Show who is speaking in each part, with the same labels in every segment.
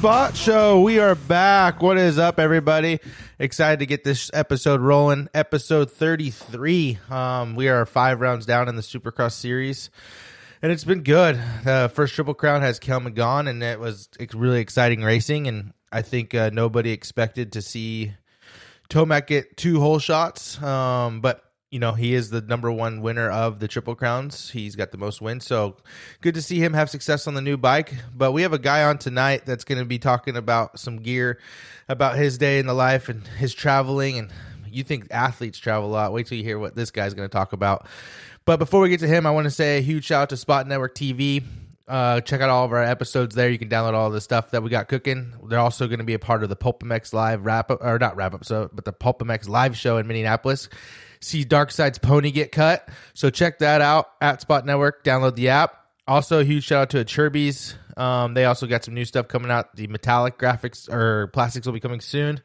Speaker 1: Spot Show. We are back. What is up, everybody? Excited to get this episode rolling. Episode 33. Um, we are five rounds down in the Supercross series, and it's been good. The first Triple Crown has come and gone, and it was really exciting racing. And I think uh, nobody expected to see Tomac get two hole shots, um, but you know, he is the number one winner of the Triple Crowns. He's got the most wins. So good to see him have success on the new bike. But we have a guy on tonight that's going to be talking about some gear, about his day in the life and his traveling. And you think athletes travel a lot. Wait till you hear what this guy's going to talk about. But before we get to him, I want to say a huge shout out to Spot Network TV. Uh, check out all of our episodes there. You can download all the stuff that we got cooking. They're also going to be a part of the PulpMX live wrap up, or not wrap up, so but the PulpMX live show in Minneapolis see Dark Side's pony get cut. So check that out at Spot Network. Download the app. Also, a huge shout out to Acerbis. Um, they also got some new stuff coming out. The metallic graphics or plastics will be coming soon.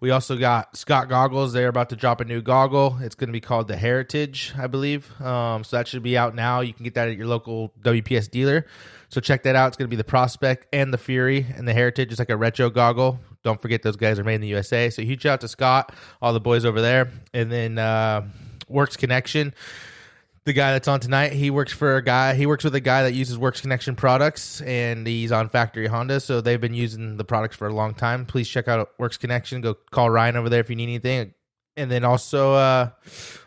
Speaker 1: We also got Scott Goggles. They're about to drop a new goggle. It's going to be called the Heritage, I believe. Um, so that should be out now. You can get that at your local WPS dealer. So check that out. It's going to be the Prospect and the Fury, and the Heritage is like a retro goggle. Don't forget those guys are made in the USA. So huge shout out to Scott, all the boys over there, and then uh, Works Connection. The guy that's on tonight, he works for a guy. He works with a guy that uses Works Connection products, and he's on Factory Honda. So they've been using the products for a long time. Please check out Works Connection. Go call Ryan over there if you need anything. And then also, uh,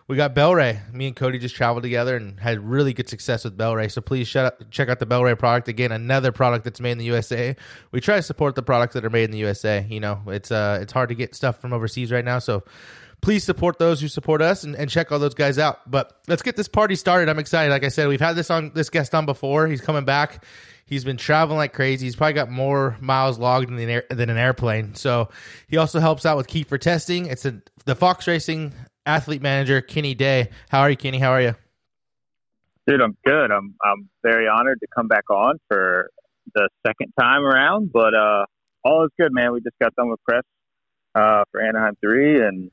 Speaker 1: we got Bel-Ray. Me and Cody just traveled together and had really good success with Bel-Ray. So please out, check out the Bel-Ray product again. Another product that's made in the USA. We try to support the products that are made in the USA. You know, it's uh, it's hard to get stuff from overseas right now. So please support those who support us and, and check all those guys out. But let's get this party started. I'm excited. Like I said, we've had this on this guest on before. He's coming back. He's been traveling like crazy. He's probably got more miles logged than an, air, than an airplane. So he also helps out with Keefer testing. It's a, the Fox Racing athlete manager, Kenny Day. How are you, Kenny? How are you?
Speaker 2: Dude, I'm good. I'm I'm very honored to come back on for the second time around. But uh, all is good, man. We just got done with press uh, for Anaheim three, and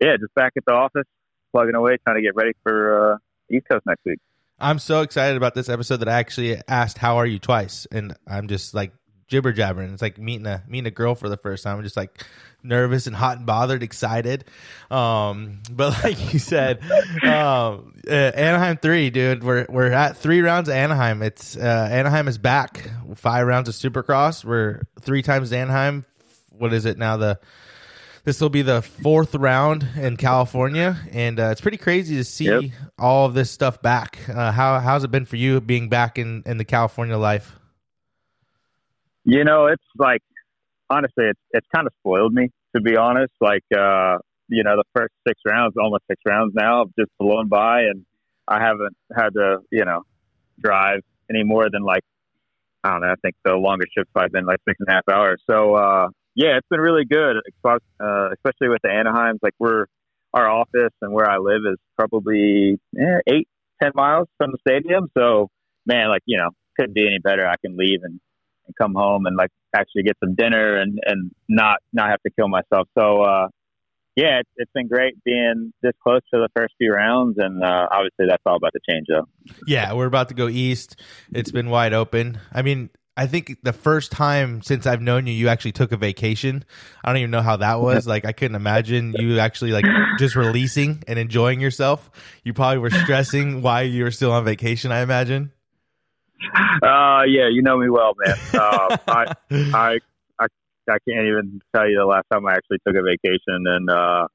Speaker 2: yeah, just back at the office, plugging away, trying to get ready for uh, East Coast next week.
Speaker 1: I'm so excited about this episode that I actually asked "How are you?" twice, and I'm just like jibber jabbering. It's like meeting a meeting a girl for the first time. I'm just like nervous and hot and bothered, excited. Um, but like you said, um, uh, Anaheim three, dude. We're we're at three rounds of Anaheim. It's uh, Anaheim is back. Five rounds of Supercross. We're three times Anaheim. What is it now? The this will be the fourth round in California, and uh, it's pretty crazy to see yep. all of this stuff back. Uh, how how's it been for you being back in in the California life?
Speaker 2: You know, it's like honestly, it's it's kind of spoiled me to be honest. Like, uh, you know, the first six rounds, almost six rounds now, have just blown by, and I haven't had to, you know, drive any more than like I don't know. I think the longest trip's probably been like six and a half hours. So uh, yeah, it's been really good, uh, especially with the Anaheims. Like we're our office and where I live is probably eh, eight, ten miles from the stadium. So man, like you know, couldn't be any better. I can leave and, and come home and like actually get some dinner and and not not have to kill myself. So uh, yeah, it's, it's been great being this close to the first few rounds, and uh, obviously that's all about to change though.
Speaker 1: Yeah, we're about to go east. It's been wide open. I mean, I think the first time since I've known you, you actually took a vacation. I don't even know how that was. Like, I couldn't imagine you actually like just releasing and enjoying yourself. You probably were stressing why you were still on vacation. I imagine.
Speaker 2: Uh, yeah, you know me well, man. Uh, I, I, I, I can't even tell you the last time I actually took a vacation, and uh,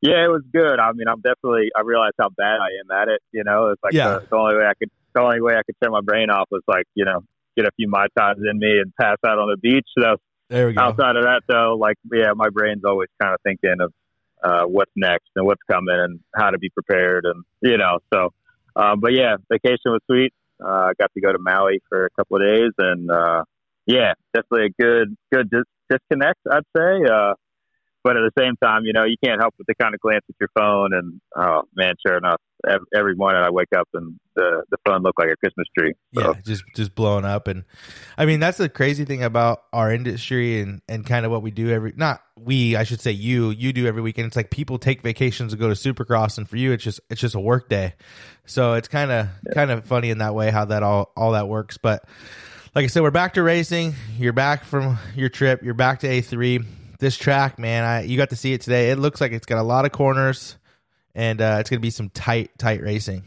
Speaker 2: yeah, it was good. I mean, I'm definitely. I realized how bad I am at it. You know, it's like yeah. the, the only way I could. The only way I could turn my brain off was like, you know, get a few mai tais in me and pass out on the beach. So
Speaker 1: there we go.
Speaker 2: outside of that, though, like yeah, my brain's always kind of thinking of uh, what's next and what's coming and how to be prepared and you know. So, um, but yeah, vacation was sweet. Uh, I got to go to Maui for a couple of days and uh, yeah, definitely a good good dis- disconnect, I'd say. But at the same time, you know, you can't help but to kind of glance at your phone and oh man, sure enough, every morning I wake up and the the phone looked like a Christmas tree.
Speaker 1: So. Yeah, just just blowing up, and I mean that's the crazy thing about our industry and and kind of what we do every not we I should say you you do every weekend. It's like people take vacations to go to Supercross, and for you it's just it's just a work day. So it's kind of yeah. kind of funny in that way how that all all that works, but. like I said, we're back to racing. You're back from your trip. You're back to A3. This track, man, I you got to see it today. It looks like it's got a lot of corners, and uh, it's going to be some tight, tight racing.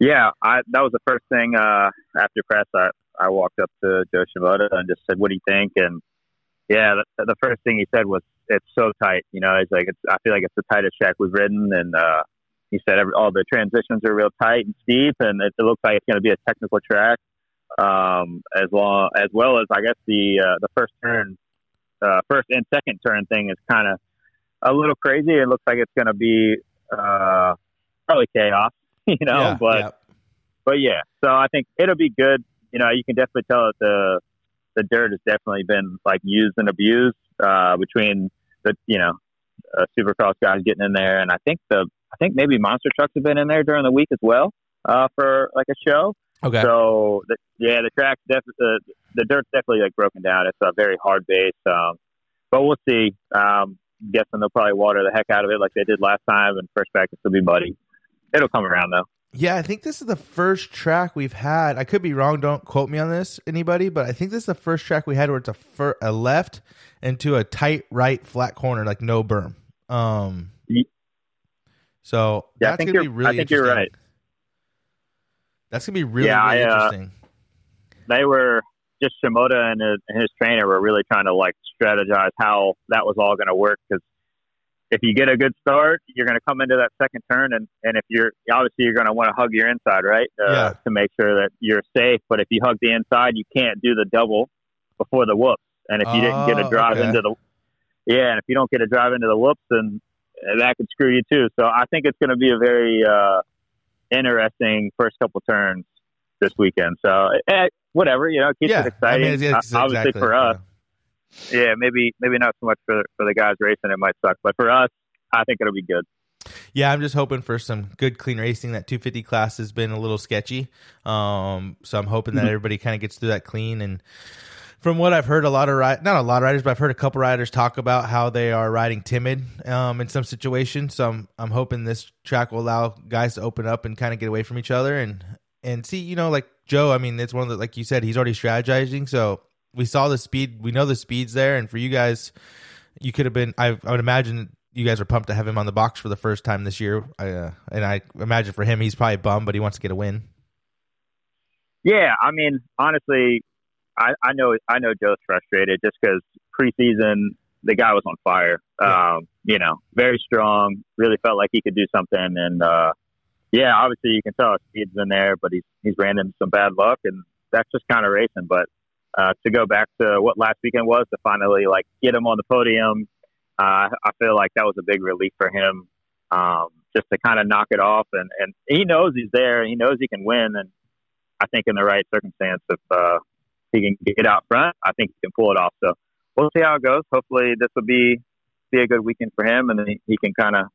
Speaker 2: Yeah, I, that was the first thing uh, after press. I, I walked up to Jo Shimoda and just said, "What do you think?" And yeah, the, the first thing he said was, "It's so tight." You know, it's like it's, I feel like it's the tightest track we've ridden, and uh, he said every, all the transitions are real tight and steep, and it, it looks like it's going to be a technical track. Um, as long as well as I guess the uh, the first turn uh, first and second turn thing is kind of a little crazy. It looks like it's going to be uh, probably chaos, you know.
Speaker 1: Yeah,
Speaker 2: but
Speaker 1: yeah.
Speaker 2: but yeah, so I think it'll be good. You know, you can definitely tell that the the dirt has definitely been like used and abused uh, between the you know uh, supercross guys getting in there, and I think the I think maybe monster trucks have been in there during the week as well uh, for like a show.
Speaker 1: Okay.
Speaker 2: So the, yeah, the track's definitely the, the dirt's definitely like broken down. It's a very hard base, um, but we'll see. Um, guessing they'll probably water the heck out of it like they did last time, and first practice will be muddy. It'll come around though.
Speaker 1: Yeah, I think this is the first track we've had. I could be wrong. Don't quote me on this, anybody. But I think this is the first track we had where it's a fir- a left into a tight right flat corner, like no berm. Um. So
Speaker 2: Yeah, I
Speaker 1: that's
Speaker 2: think
Speaker 1: gonna be
Speaker 2: you're-
Speaker 1: really.
Speaker 2: I think you're right.
Speaker 1: That's gonna be really,
Speaker 2: Yeah,
Speaker 1: really
Speaker 2: I, uh,
Speaker 1: interesting.
Speaker 2: They were just Shimoda and his, and his trainer were really trying to like strategize how that was all going to work because if you get a good start, you're going to come into that second turn, and and if you're obviously you're going to want to hug your inside, right, uh,
Speaker 1: Yeah.
Speaker 2: to make sure that you're safe. But if you hug the inside, you can't do the double before the whoops. And if you didn't get a
Speaker 1: Oh,
Speaker 2: drive
Speaker 1: okay.
Speaker 2: into the yeah, and if you don't get a drive into the whoops, then that could screw you too. So I think it's going to be a very uh, interesting first couple turns this weekend. So eh, whatever, you know, it keeps
Speaker 1: yeah,
Speaker 2: it exciting.
Speaker 1: I mean, it's- it's
Speaker 2: Uh, obviously
Speaker 1: exactly,
Speaker 2: for us,
Speaker 1: yeah.
Speaker 2: yeah, maybe maybe not so much for for the guys racing. It might suck, but for us, I think it'll be good.
Speaker 1: Yeah, I'm just hoping for some good clean racing. That 250 class has been a little sketchy, um, so I'm hoping that
Speaker 2: Mhm.
Speaker 1: everybody kind of gets through that clean. And from what I've heard, a lot of ri- not a lot of riders, but I've heard a couple riders talk about how they are riding timid um, in some situations. So I'm I'm hoping this track will allow guys to open up and kind of get away from each other and and see, you know, like Jo. I mean, it's one of the like you said, he's already strategizing. So we saw the speed, we know the speeds there, and for you guys, you could have been. I, I would imagine you guys are pumped to have him on the box for the first time this year. Uh, and I imagine for him, he's probably bummed, but he wants to get a win.
Speaker 2: Yeah, I mean, honestly, I, I know I know Jo's frustrated just because preseason the guy was on fire.
Speaker 1: Yeah.
Speaker 2: Um, you know, very strong. Really felt like he could do something, and uh, yeah, obviously you can tell his speed's in there, but he's he's ran into some bad luck, and that's just kind of racing. But uh, to go back to what last weekend was to finally like get him on the podium, uh, I feel like that was a big relief for him. Um, just to kind of knock it off, and and he knows he's there, he knows he can win, and I think in the right circumstance, if uh, he can get out front, I think he can pull it off. So we'll see how it goes. Hopefully, this will be be a good weekend for him, and then he, he can kind of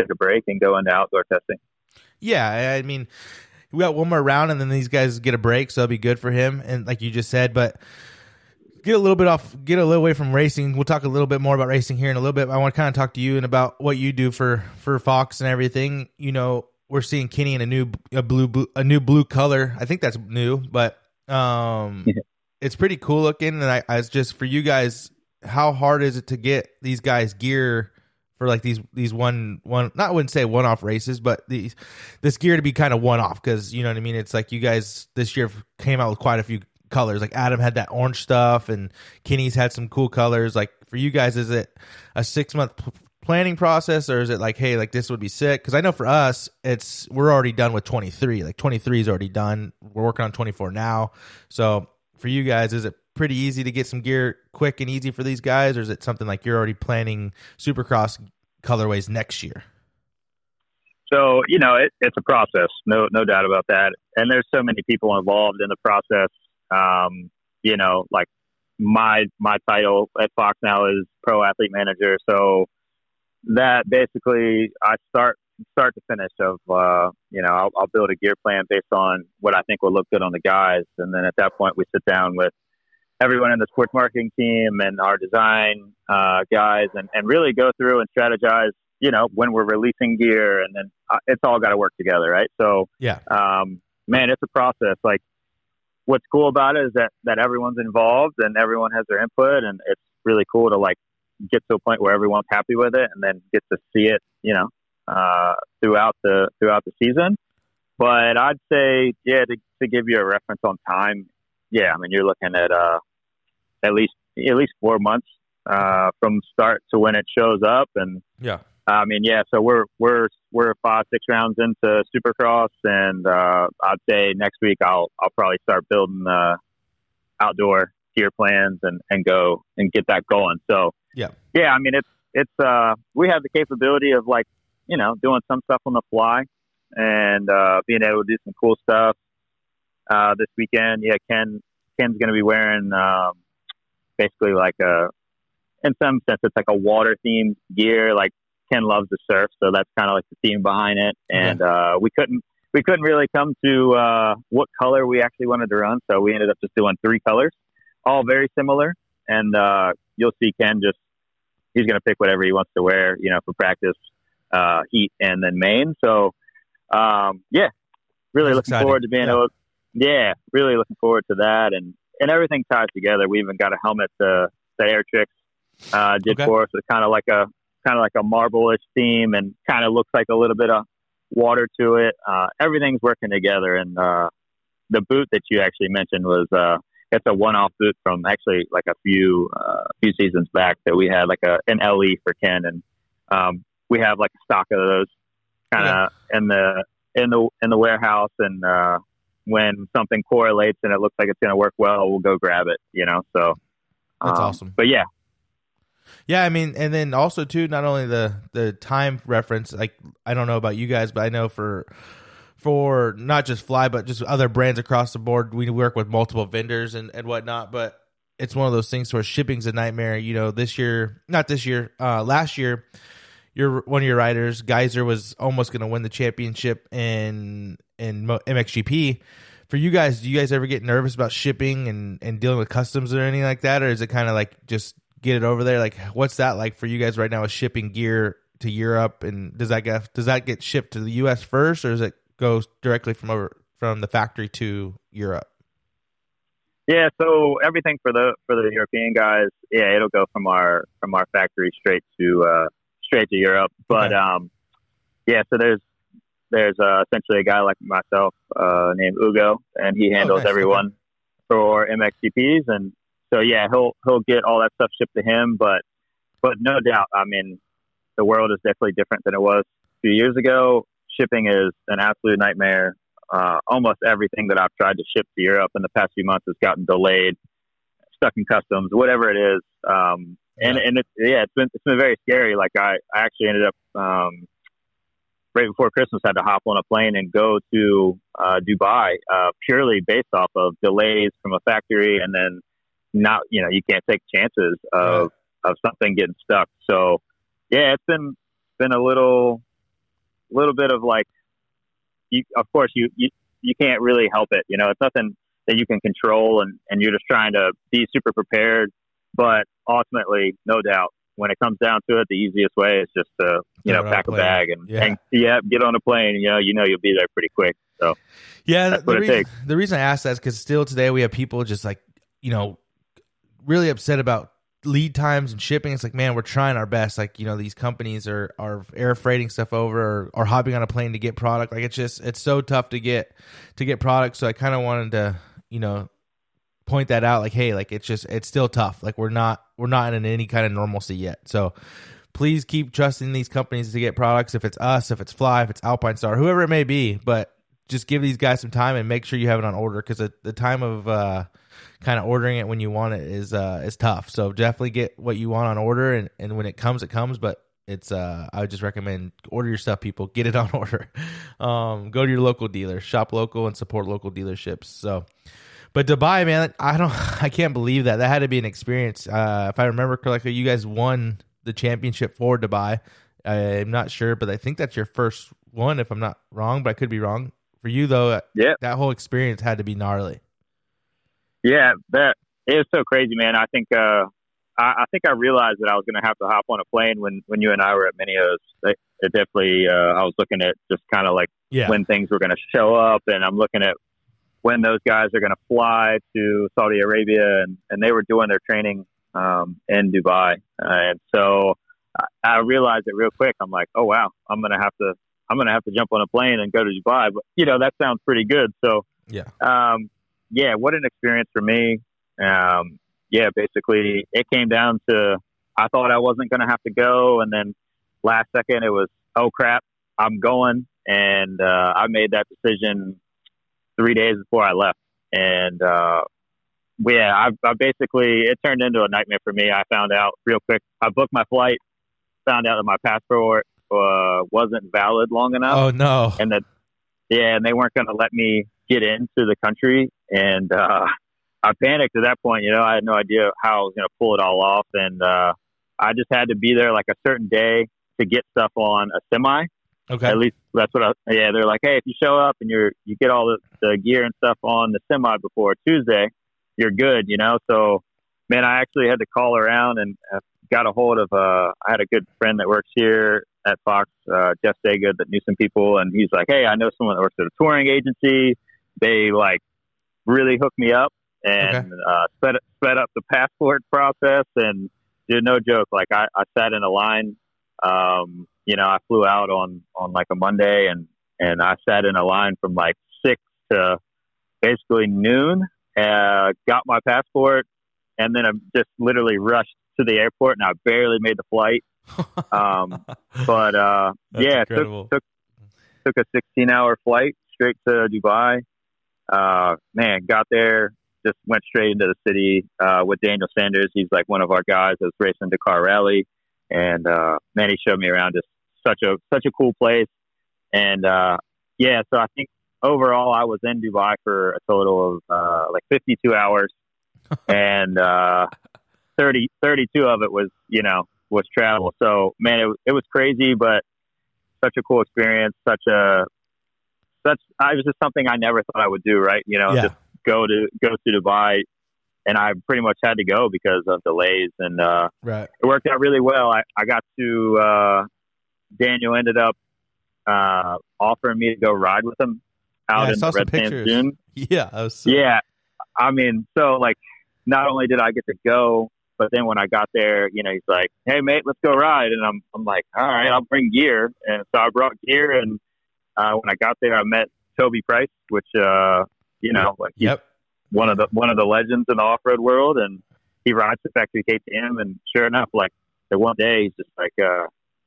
Speaker 2: take a break and go into outdoor testing.
Speaker 1: Yeah, I mean, we got one more round, and then these guys get a break, so it'll be good for him. And like you just said, but get a little bit off, get a little away from racing. We'll talk a little bit more about racing here in a little bit. I want to kind of talk to you and about what you do for for Fox and everything. You know, we're seeing Kenny in a new a blue, blue a new blue color. I think that's new, but um. it's pretty cool looking. And I, I was just for you guys, how hard is it to get these guys gear? For like these these one one not I wouldn't say one off races, but these this gear to be kind of one off because you know what I mean. It's like you guys this year came out with quite a few colors. Like Adam had that orange stuff, and Kenny's had some cool colors. Like for you guys, is it a six month p- planning process, or is it like, hey, like this would be sick? Because I know for us, it's we're already done with twenty three. Like twenty three is already done. We're working on twenty four now. So for you guys, is it pretty easy to get some gear quick and easy for these guys, or is it something like you're already planning Supercross colorways next year?
Speaker 2: So you know, it, it's a process, no no doubt about that. And there's so many people involved in the process. Um, you know, like my my title at Fox now is pro athlete manager. So that basically I start start to finish of uh, you know I'll, I'll build a gear plan based on what I think will look good on the guys, and then at that point we sit down with everyone in the sports marketing team and our design uh, guys, and, and really go through and strategize. You know when we're releasing gear, and then uh, it's all got to work together, right? So
Speaker 1: Yeah.
Speaker 2: um, man, it's a process. Like what's cool about it is that that everyone's involved and everyone has their input, and it's really cool to like get to a point where everyone's happy with it, and then get to see it, you know, uh, throughout the throughout the season. But I'd say, yeah, to, to give you a reference on time, yeah, I mean you're looking at uh, at least at least four months uh, from start to when it shows up, and
Speaker 1: yeah,
Speaker 2: I mean yeah, so we're we're we're five six rounds into Supercross, and uh, I'd say next week I'll I'll probably start building uh, outdoor gear plans and and go and get that going. So
Speaker 1: yeah,
Speaker 2: yeah, I mean it's it's uh we have the capability of like you know doing some stuff on the fly and uh, being able to do some cool stuff uh, this weekend. Yeah, Ken Ken's going to be wearing um, basically like a in some sense it's like a water themed gear. Like Ken loves to surf, so that's kind of like the theme behind it. And uh, we couldn't we couldn't really come to uh, what color we actually wanted to run, so we ended up just doing three colors, all very similar. And uh, you'll see Ken just he's going to pick whatever he wants to wear, you know, for practice, uh, heat, and then main. So um, yeah, really
Speaker 1: That's
Speaker 2: looking
Speaker 1: exciting.
Speaker 2: forward to being
Speaker 1: Yeah.
Speaker 2: able. Yeah, really looking forward to that, and and everything ties together. We even got a helmet to the Air Tricks uh, did
Speaker 1: Okay.
Speaker 2: for us. It's kind of like a kind of like a marble-ish theme, and kind of looks like a little bit of water to it. Uh, everything's working together, and uh, the boot that you actually mentioned was uh, it's a one-off boot from actually like a few uh, few seasons back that we had like a an LE for Ken, and um, we have like a stock of those kind of in the in the in the warehouse, and uh, when something correlates and it looks like it's going to work well, we'll go grab it. You know, so
Speaker 1: That's
Speaker 2: um,
Speaker 1: awesome.
Speaker 2: But yeah,
Speaker 1: Yeah, I mean, and then also too, not only the the time reference. Like, I don't know about you guys, but I know for for not just Fly, but just other brands across the board, we work with multiple vendors and and whatnot. But it's one of those things where shipping's a nightmare. You know, this year, not this year, uh, last year. Your one of your riders, Gajser, was almost going to win the championship in in MXGP. For you guys, do you guys ever get nervous about shipping and, and dealing with customs or anything like that, or is it kind of like just get it over there? Like, what's that like for you guys right now with shipping gear to Europe? And does that get does that get shipped to the U.S. first, or does it go directly from over from the factory to Europe?
Speaker 2: yeah. So everything for the for the European guys, yeah, it'll go from our from our factory straight to uh, straight to Europe. But
Speaker 1: Okay.
Speaker 2: um, yeah, so there's there's uh, essentially a guy like myself uh, named Ugo, and he handles
Speaker 1: nice.
Speaker 2: everyone for MXGPs, and so yeah, he'll he'll get all that stuff shipped to him. But but no doubt, I mean, the world is definitely different than it was a few years ago. Shipping is an absolute nightmare. Uh, almost everything that I've tried to ship to Europe in the past few months has gotten delayed, stuck in customs, whatever it is. Um, and
Speaker 1: Yeah.
Speaker 2: and it's yeah, it's been it's been very scary. Like I, I actually ended up um, right before Christmas had to hop on a plane and go to uh, Dubai uh, purely based off of delays from a factory, and then not you know you can't take chances of of something getting stuck. So yeah, it's been been a little little bit of like you of course you you, you can't really help it. You know, it's nothing that you can control and, and you're just trying to be super prepared. But ultimately, no doubt, when it comes down to it, the easiest way is just to, you
Speaker 1: Throw
Speaker 2: know,
Speaker 1: it
Speaker 2: pack a bag and,
Speaker 1: Yeah.
Speaker 2: and yeah, get on a plane. You know, you know you'll be there pretty quick. So
Speaker 1: Yeah,
Speaker 2: That's
Speaker 1: the,
Speaker 2: what it
Speaker 1: reason,
Speaker 2: takes.
Speaker 1: the reason I asked that is because still today we have people just like you know really upset about lead times and shipping. It's like man, we're trying our best. Like you know these companies are are air freighting stuff over or, or hopping on a plane to get product. Like it's just it's so tough to get to get product. So I kind of wanted to you know point that out. Like hey, like it's just it's still tough. Like we're not we're not in any kind of normalcy yet. So please keep trusting these companies to get products. If it's us, if it's Fly, if it's Alpine Star, whoever it may be, but just give these guys some time and make sure you have it on order because the, the time of uh, kind of ordering it when you want it is uh, is tough. So definitely get what you want on order, and, and when it comes, it comes. But it's uh, I would just recommend order your stuff, people. Get it on order. Um, go to your local dealer, shop local, and support local dealerships. So. But Dubai, man, I don't, I can't believe that. That had to be an experience. Uh, if I remember correctly, you guys won the championship for Dubai. I'm not sure, but I think that's your first one, if I'm not wrong. But I could be wrong. For you though,
Speaker 2: yeah,
Speaker 1: that whole experience had to be gnarly.
Speaker 2: yeah, that it was so crazy, man. I think uh, I, I think I realized that I was going to have to hop on a plane when when you and I were at Mini O's. It, it definitely, uh, I was looking at just kind of like
Speaker 1: Yeah,
Speaker 2: when things were going to show up, and I'm looking at when those guys are going to fly to Saudi Arabia, and, and they were doing their training um, in Dubai, uh, and so I, I realized it real quick. I'm like, oh wow, I'm gonna have to I'm gonna have to jump on a plane and go to Dubai. But you know that sounds pretty good. So
Speaker 1: Yeah.
Speaker 2: um, yeah, what an experience for me. Um, yeah, basically it came down to I thought I wasn't gonna have to go, and then last second it was oh crap, I'm going, and uh, I made that decision three days before I left, and uh, yeah, I, I basically it turned into a nightmare for me. I found out real quick. I booked my flight, found out that my passport uh, wasn't valid long enough,
Speaker 1: Oh no.
Speaker 2: and that yeah, and they weren't going to let me get into the country, and uh, I panicked at that point. You know, I had no idea how I was going to pull it all off, and uh, I just had to be there like a certain day to get stuff on a semi.
Speaker 1: Okay.
Speaker 2: At least that's what I. Yeah, they're like, hey, if you show up and you're you get all the, the gear and stuff on the semi before Tuesday, you're good. You know, so man, I actually had to call around and uh, got a hold of. Uh, I had a good friend that works here at Fox, uh, Jeff Sagood, that knew some people, and he's like, hey, I know someone that works at a touring agency. They like really hooked me up and uh, sped sped up the passport process and dude, no joke. Like I, I sat in a line. Um, you know, I flew out on on like a Monday, and and I sat in a line from like six to basically noon. Uh, got my passport, and then I just literally rushed to the airport, and I barely made the flight. Um, but uh, yeah, took took took a 16 hour flight straight to Dubai. Uh, man, got there, just went straight into the city uh, with Daniel Sanders. He's like one of our guys that's racing Dakar Rally, and uh, man, he showed me around. Just such a such a cool place, and uh, yeah. So I think overall, I was in Dubai for a total of uh, like 52 hours, and uh, 30 32 of it was you know was travel. So man, it it was crazy, but such a cool experience. Such a such. I was just something I never thought I would do. Right, you know,
Speaker 1: Yeah.
Speaker 2: just go to go to Dubai, and I pretty much had to go because of delays, and uh,
Speaker 1: Right.
Speaker 2: it worked out really well. I I got to uh, Daniel ended up uh, offering me to go ride with him out
Speaker 1: Yeah, I
Speaker 2: in the Red. Dune.
Speaker 1: Yeah. I was so,
Speaker 2: Yeah. I mean, so like, not only did I get to go, but then when I got there, you know, he's like, "Hey, mate, let's go ride," and I'm, I'm like, "All right, I'll bring gear." And so I brought gear, and uh, when I got there, I met Toby Price, which, uh, you know, like
Speaker 1: Yep.
Speaker 2: one of the one of the legends in the off road world, and he rides the factory KTM. And sure enough, like the one day, he's just like, uh,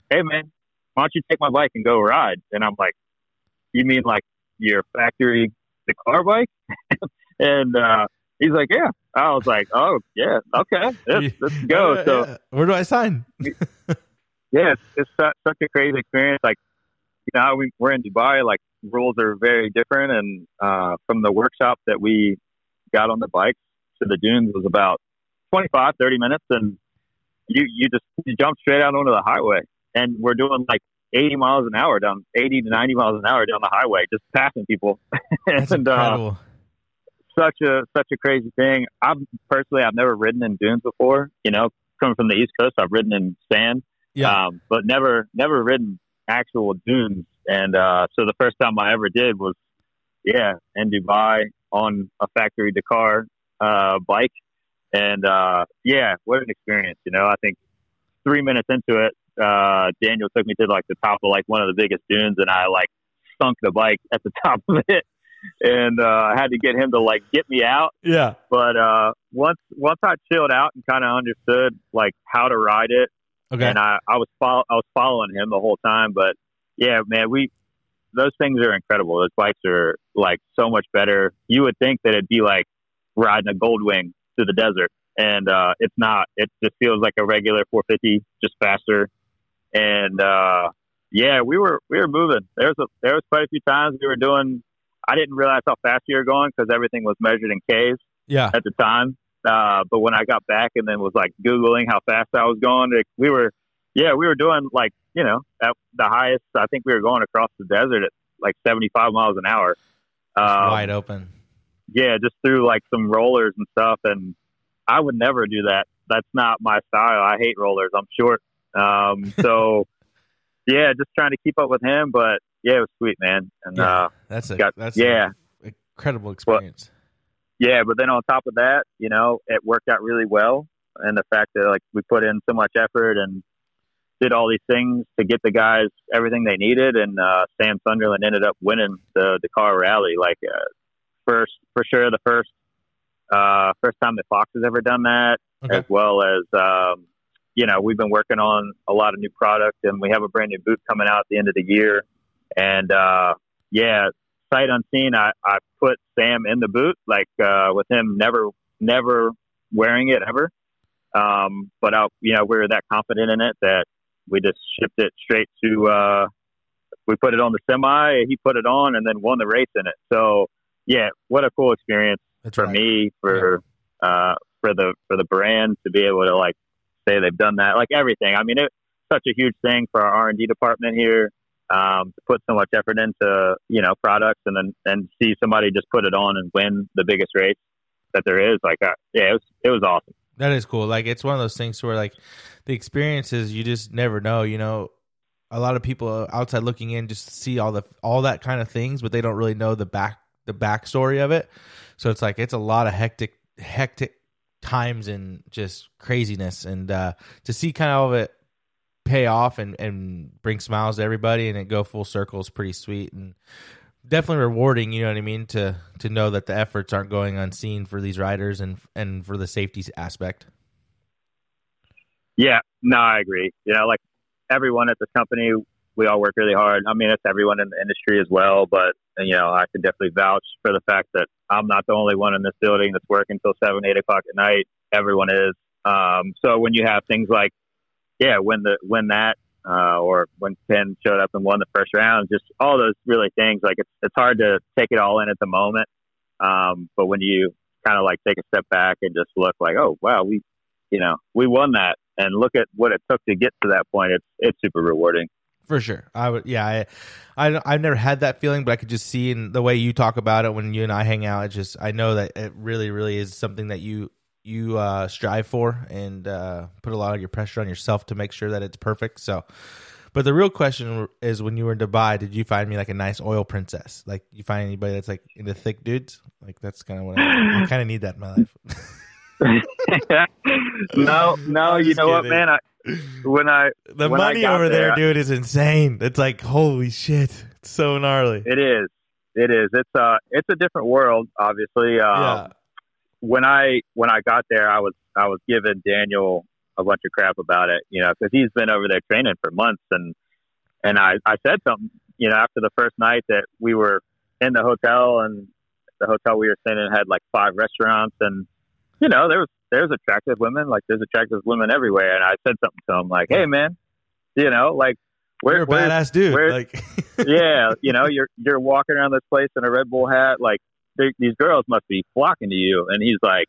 Speaker 2: "Hey, man, why don't you take my bike and go ride?" And I'm like, "You mean like your factory the car bike?" and uh, he's like, "Yeah." I was like, "Oh, yeah, okay, let's, let's go."
Speaker 1: Yeah,
Speaker 2: So
Speaker 1: yeah. where do I sign?
Speaker 2: yeah, it's, it's such a crazy experience. Like, you know, we, we're in Dubai. Like, rules are very different, and uh, from the workshop that we got on the bikes to the dunes was about 25, 30 minutes, and you you just you jump straight out onto the highway, and we're doing like 80 miles an hour down, 80 to 90 miles an hour down the highway, just passing people.
Speaker 1: That's
Speaker 2: and uh, such a such a crazy thing. I've personally I've never ridden in dunes before. You know, coming from the East Coast, I've ridden in sand
Speaker 1: yeah.
Speaker 2: um, but never never ridden actual dunes. And uh, so the first time I ever did was, yeah, in Dubai on a factory Dakar uh, bike, and uh, yeah, what an experience! You know, I think three minutes into it, uh, Daniel took me to like the top of like one of the biggest dunes, and I like sunk the bike at the top of it. And uh, I had to get him to like get me out,
Speaker 1: yeah.
Speaker 2: but uh, once once I chilled out and kind of understood like how to ride it,
Speaker 1: Okay.
Speaker 2: and I, I was follow, I was following him the whole time. But yeah, man, we those things are incredible. Those bikes are like so much better. You would think that it'd be like riding a Goldwing through the desert, and uh, it's not. It just feels like a regular 450, just faster. And uh, yeah, we were we were moving. There was a, there was quite a few times we were doing. I didn't realize how fast you were going because everything was measured in Ks
Speaker 1: yeah.
Speaker 2: at the time. Uh, but when I got back and then was like Googling how fast I was going, like, we were, yeah, we were doing like, you know, at the highest, I think we were going across the desert at like 75 miles an hour. Um,
Speaker 1: Wide open.
Speaker 2: yeah, just through like some rollers and stuff. And I would never do that. That's not my style. I hate rollers. I'm short. Um, so yeah, just trying to keep up with him. But yeah, it was sweet, man. And,
Speaker 1: Yeah.
Speaker 2: uh,
Speaker 1: That's a
Speaker 2: got-
Speaker 1: that's
Speaker 2: yeah.
Speaker 1: a incredible experience.
Speaker 2: yeah, but then on top of that, you know, it worked out really well, and the fact that like we put in so much effort and did all these things to get the guys everything they needed, and uh, Sam Sunderland ended up winning the Dakar Rally. Like uh, first, for sure, the first uh, first time that Fox has ever done that,
Speaker 1: Okay.
Speaker 2: as well as um, you know we've been working on a lot of new product, and we have a brand new boot coming out at the end of the year, and uh, yeah, sight unseen, I, I put Sam in the boot, like uh, with him never never wearing it ever. Um, but I, you know, we were that confident in it that we just shipped it straight to. Uh, we put it on the semi. He put it on and then won the race in it. So yeah, what a cool experience
Speaker 1: That's
Speaker 2: for
Speaker 1: right.
Speaker 2: me for uh, for the for the brand to be able to like say they've done that. Like everything. I mean, it's such a huge thing for our R and D department here um, to put so much effort into you know products and then and see somebody just put it on and win the biggest race that there is. Like, uh, yeah, it was it was awesome.
Speaker 1: That is cool. Like it's one of those things where like the experiences you just never know. You know, a lot of people outside looking in just see all the all that kind of things, but they don't really know the back the backstory of it. So it's like it's a lot of hectic hectic times and just craziness, and uh, to see kind of it pay off and and bring smiles to everybody and it go full circle is pretty sweet and definitely rewarding you know what i mean to to know that the efforts aren't going unseen for these riders and and for the safety aspect
Speaker 2: Yeah, no, I agree. You know, like everyone at this company, we all work really hard. I mean, it's everyone in the industry as well, but you know, I can definitely vouch for the fact that I'm not the only one in this building that's working till seven, eight o'clock at night. Everyone is. Um, so when you have things like, yeah, when the when that uh, or when Ken showed up and won the first round, just all those really things. Like it's it's hard to take it all in at the moment, um, but when you kind of like take a step back and just look like, oh wow, we, you know, we won that, and look at what it took to get to that point. It's it's super rewarding.
Speaker 1: For sure. I would yeah i i i've never had that feeling but i could just see in the way you talk about it when you and i hang out it's just i know that it really really is something that you you uh strive for and uh put a lot of your pressure on yourself to make sure that it's perfect. So but the real question is when you were in dubai did you find me like a nice oil princess? Like you find anybody that's like into thick dudes? Like that's kind of what i, I kind of need that in my life.
Speaker 2: No, no, you know what, man? I when I
Speaker 1: the
Speaker 2: When
Speaker 1: money
Speaker 2: got
Speaker 1: over there,
Speaker 2: there,
Speaker 1: dude is insane. It's like holy shit. It's so gnarly.
Speaker 2: It is, it is. It's uh, it's a different world, obviously. Um,
Speaker 1: yeah.
Speaker 2: when I when I got there, I was I was giving Daniel a bunch of crap about it, you know, because he's been over there training for months, and and I I said something, you know, after the first night that we were in the hotel, and the hotel we were staying in had like five restaurants, and you know, there was there's attractive women, like there's attractive women everywhere, and I said something to him like, hey man, you know, like where
Speaker 1: You're a
Speaker 2: where's
Speaker 1: badass dude.
Speaker 2: where-
Speaker 1: like,
Speaker 2: yeah, you know, you're you're walking around this place in a Red Bull hat, like they- these girls must be flocking to you. And he's like,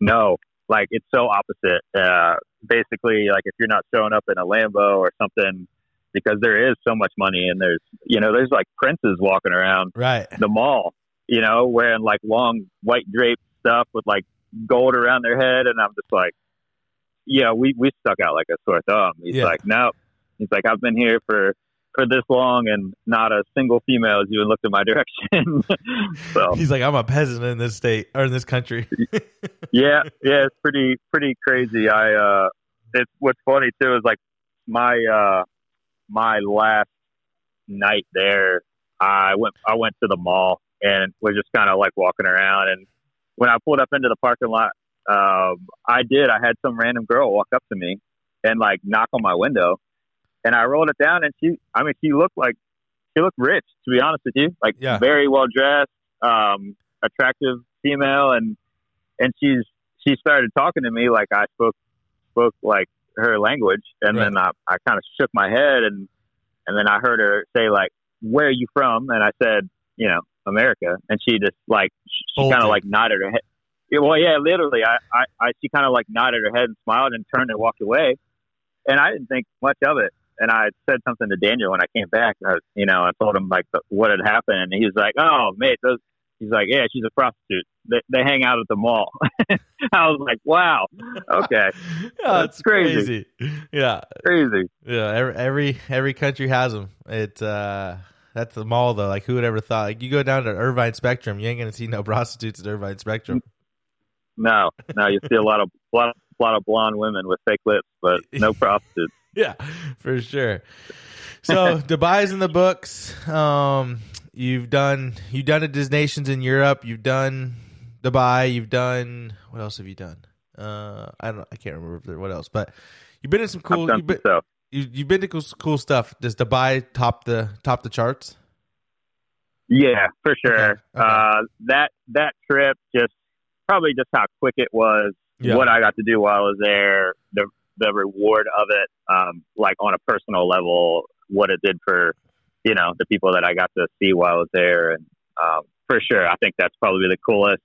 Speaker 2: no, like it's so opposite. Uh, basically, like if you're not showing up in a Lambo or something, because there is so much money and there's you know there's like princes walking around
Speaker 1: right.
Speaker 2: the mall, you know, wearing like long white draped stuff with like gold around their head, and I'm just like, yeah, we we stuck out like a sore thumb. He's
Speaker 1: Yeah.
Speaker 2: like, no, he's like, I've been here for for this long, and not a single female has even looked in my direction. so
Speaker 1: He's like, I'm a peasant in this state or in this country.
Speaker 2: yeah, yeah, it's pretty pretty crazy. I uh, it's what's funny too is like my uh my last night there, I went I went to the mall and was just kind of like walking around. And when I pulled up into the parking lot, um, I did. I had some random girl walk up to me and like knock on my window, and I rolled it down. And she, I mean, she looked like she looked rich. To be honest with you, like
Speaker 1: Yeah.
Speaker 2: very well dressed, um, attractive female, and and she's she started talking to me like I spoke spoke like her language, and
Speaker 1: Right.
Speaker 2: then I I kind of shook my head, and and then I heard her say like, "Where are you from?" And I said, "You know, America." And she just like she kind of like nodded her head. Yeah, well, yeah, literally, I, I, I she kind of like nodded her head and smiled and turned and walked away, and I didn't think much of it. And I said something to Daniel when I came back. I, you know, I told him like the, what had happened, and he was like, "Oh, mate, those." He's like, "Yeah, she's a prostitute. They, they hang out at the mall." I was like, "Wow, okay,
Speaker 1: yeah,
Speaker 2: That's crazy.
Speaker 1: crazy. Yeah,
Speaker 2: crazy."
Speaker 1: yeah. Every, every every country has them. It uh, that's the mall though. Like who would ever thought? Like you go down to Irvine Spectrum, you ain't gonna see no prostitutes at Irvine Spectrum.
Speaker 2: No, no, you see a lot of a lot, a lot of blonde women with fake lips, but no prostitutes.
Speaker 1: yeah, for sure. So Dubai's in the books. Um, you've done you've done a Nations in Europe. You've done Dubai. You've done what else have you done? Uh, I don't. I can't remember what else, but you've been in some cool. You've been. You, you've been to cool, cool stuff. Does Dubai top the top the charts?
Speaker 2: Yeah, for sure.
Speaker 1: Okay, okay.
Speaker 2: Uh, that that trip just probably just how quick it was.
Speaker 1: Yeah.
Speaker 2: What I got to do while I was there, the the reward of it, um, like on a personal level, what it did for you know the people that I got to see while I was there, and um, for sure, I think that's probably the coolest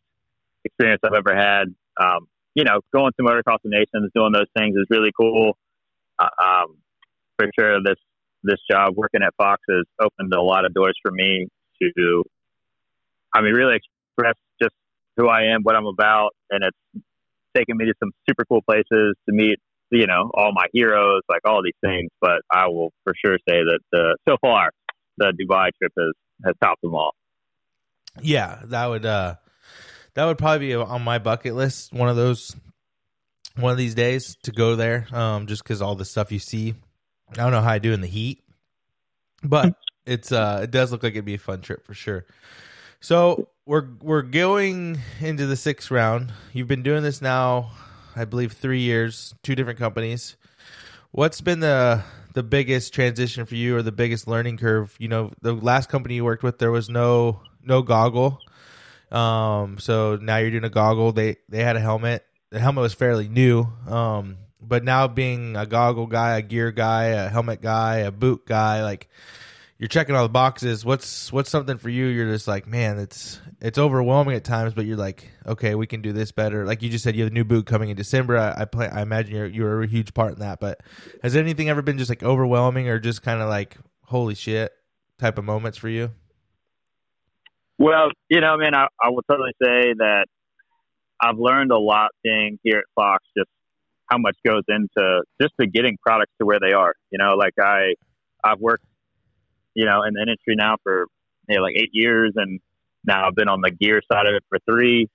Speaker 2: experience I've ever had. Um, you know, going to motocross the nations, doing those things is really cool. Uh, um, for sure, this this job working at Fox has opened a lot of doors for me to, I mean, really express just who I am, what I'm about, and it's taken me to some super cool places to meet, you know, all my heroes, like all these things. But I will for sure say that so far the Dubai trip has has topped them all.
Speaker 1: Yeah, that would uh that would probably be on my bucket list. One of those, one of these days to go there. Um, just because all the stuff you see, I don't know how I do in the heat, but it's uh, it does look like it'd be a fun trip for sure. So we're we're going into the sixth round. You've been doing this now, I believe, three years, two different companies. What's been the the biggest transition for you, or the biggest learning curve? You know, the last company you worked with, there was no no goggle. Um, so now you're doing a goggle. They they had a helmet. The helmet was fairly new. Um, but now being a goggle guy, a gear guy, a helmet guy, a boot guy, like you're checking all the boxes. What's what's something for you? You're just like, man, it's it's overwhelming at times, but you're like, okay, we can do this better. Like you just said, you have a new boot coming in December. I, I play. I imagine you're you're a huge part in that. But has anything ever been just like overwhelming or just kind of like holy shit type of moments for you?
Speaker 2: Well, you know, man, I, I will totally say that I've learned a lot being here at Fox, just how much goes into just to getting products to where they are. You know, like I, I've worked, you know, in the industry now for you know, like eight years, and now I've been on the gear side of it for three.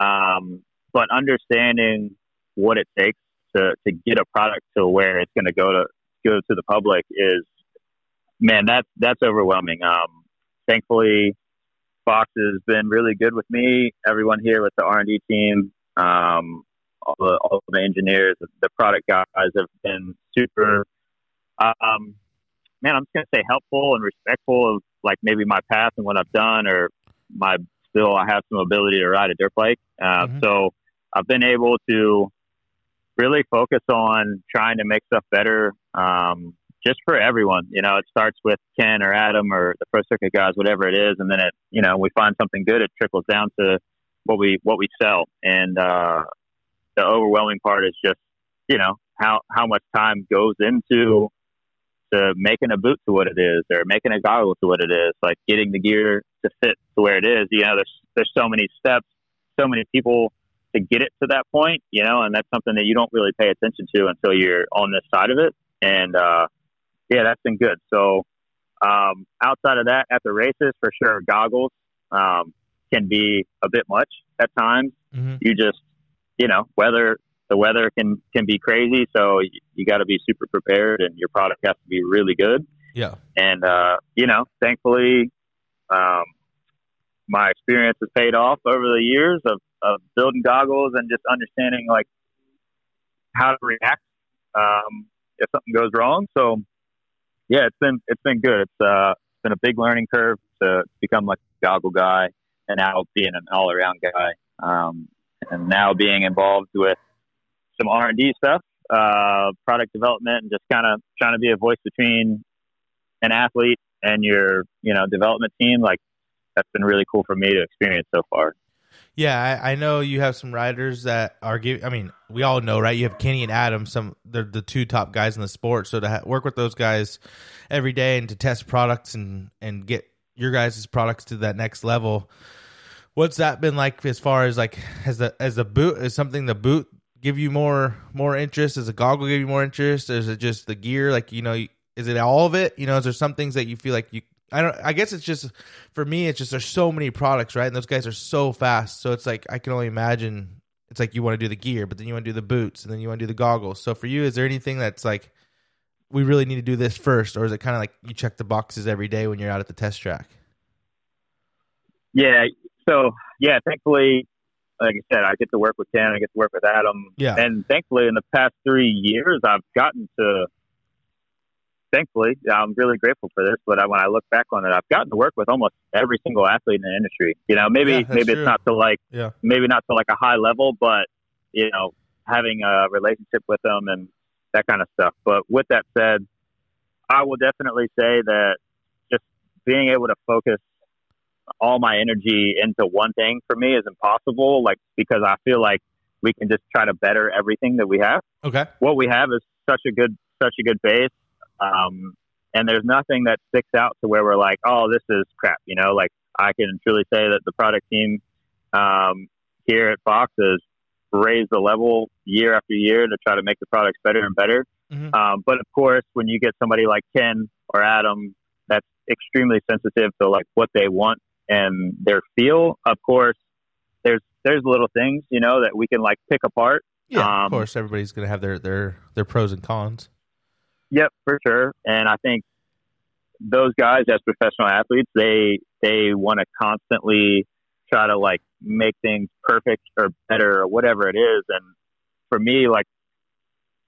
Speaker 2: Um, but understanding what it takes to to get a product to where it's going to go to go to the public is, man, that's that's overwhelming. Um, thankfully, Fox has been really good with me. Everyone here with the R and D team, um, all the all the engineers, the product guys have been super. Um, man, I'm just gonna say helpful and respectful of like maybe my path and what I've done, or my still I have some ability to ride a dirt bike. Uh,
Speaker 1: Mhm.
Speaker 2: So I've been able to really focus on trying to make stuff better. Um, just for everyone. You know, it starts with Ken or Adam or the Pro Circuit guys, whatever it is, and then it, you know, we find something good. It trickles down to what we what we sell, and uh, the overwhelming part is just, you know, how how much time goes into to making a boot to what it is, or making a goggle to what it is, like getting the gear to fit to where it is. You know, there's there's so many steps, so many people to get it to that point. You know, and that's something that you don't really pay attention to until you're on this side of it, and uh, yeah, that's been good. So um, outside of that, at the races, for sure, goggles um, can be a bit much at times.
Speaker 1: Mm-hmm.
Speaker 2: You just, you know, weather the weather can can be crazy, so you, you got to be super prepared, and your product has to be really good.
Speaker 1: Yeah.
Speaker 2: And uh, you know, thankfully, um, my experience has paid off over the years of, of building goggles and just understanding like how to react um, if something goes wrong. So yeah, it's been it's been good. It's uh it's been a big learning curve to become like a goggle guy and now being an all around guy. Um, and now being involved with some R and D stuff, uh, product development, and just kind of trying to be a voice between an athlete and your you know development team. Like that's been really cool for me to experience so far.
Speaker 1: Yeah, I, I know you have some riders that are. I mean, we all know, right? You have Kenny and Adam. Some they're the two top guys in the sport. So to ha- work with those guys every day and to test products and and get your guys' products to that next level. What's that been like as far as like has the as the boot is something the boot give you more more interest? Does the goggle give you more interest? Is it just the gear? Like you know, is it all of it? You know, is there some things that you feel like you I don't. I guess it's just for me. It's just there's so many products, right? And those guys are so fast. So it's like I can only imagine. It's like you want to do the gear, but then you want to do the boots, and then you want to do the goggles. So for you, is there anything that's like we really need to do this first, or is it kind of like you check the boxes every day when you're out at the test track?
Speaker 2: Yeah. So yeah, thankfully, like I said, I get to work with Dan. I get to work with Adam.
Speaker 1: Yeah.
Speaker 2: And thankfully, in the past three years, I've gotten to. Thankfully, I'm really grateful for this. But I, when I look back on it, I've gotten to work with almost every single athlete in the industry. You know, maybe
Speaker 1: Yeah,
Speaker 2: maybe
Speaker 1: true.
Speaker 2: it's not to like
Speaker 1: Yeah.
Speaker 2: maybe not to like a high level, but you know, having a relationship with them and that kind of stuff. But with that said, I will definitely say that just being able to focus all my energy into one thing for me is impossible. Like because I feel like we can just try to better everything that we have.
Speaker 1: Okay.
Speaker 2: What we have is such a good such a good base. Um, and there's nothing that sticks out to where we're like, oh, this is crap. You know, like I can truly say that the product team um, here at Fox has raised the level year after year to try to make the products better and better.
Speaker 1: Mhm.
Speaker 2: Um, but of course, when you get somebody like Ken or Adam that's extremely sensitive to like what they want and their feel, of course, there's there's little things you know that we can like pick apart.
Speaker 1: Yeah. of
Speaker 2: Um,
Speaker 1: course, everybody's gonna have their their their pros and cons.
Speaker 2: Yep, for sure. And I think those guys as professional athletes, they they want to constantly try to like make things perfect or better or whatever it is. And for me, like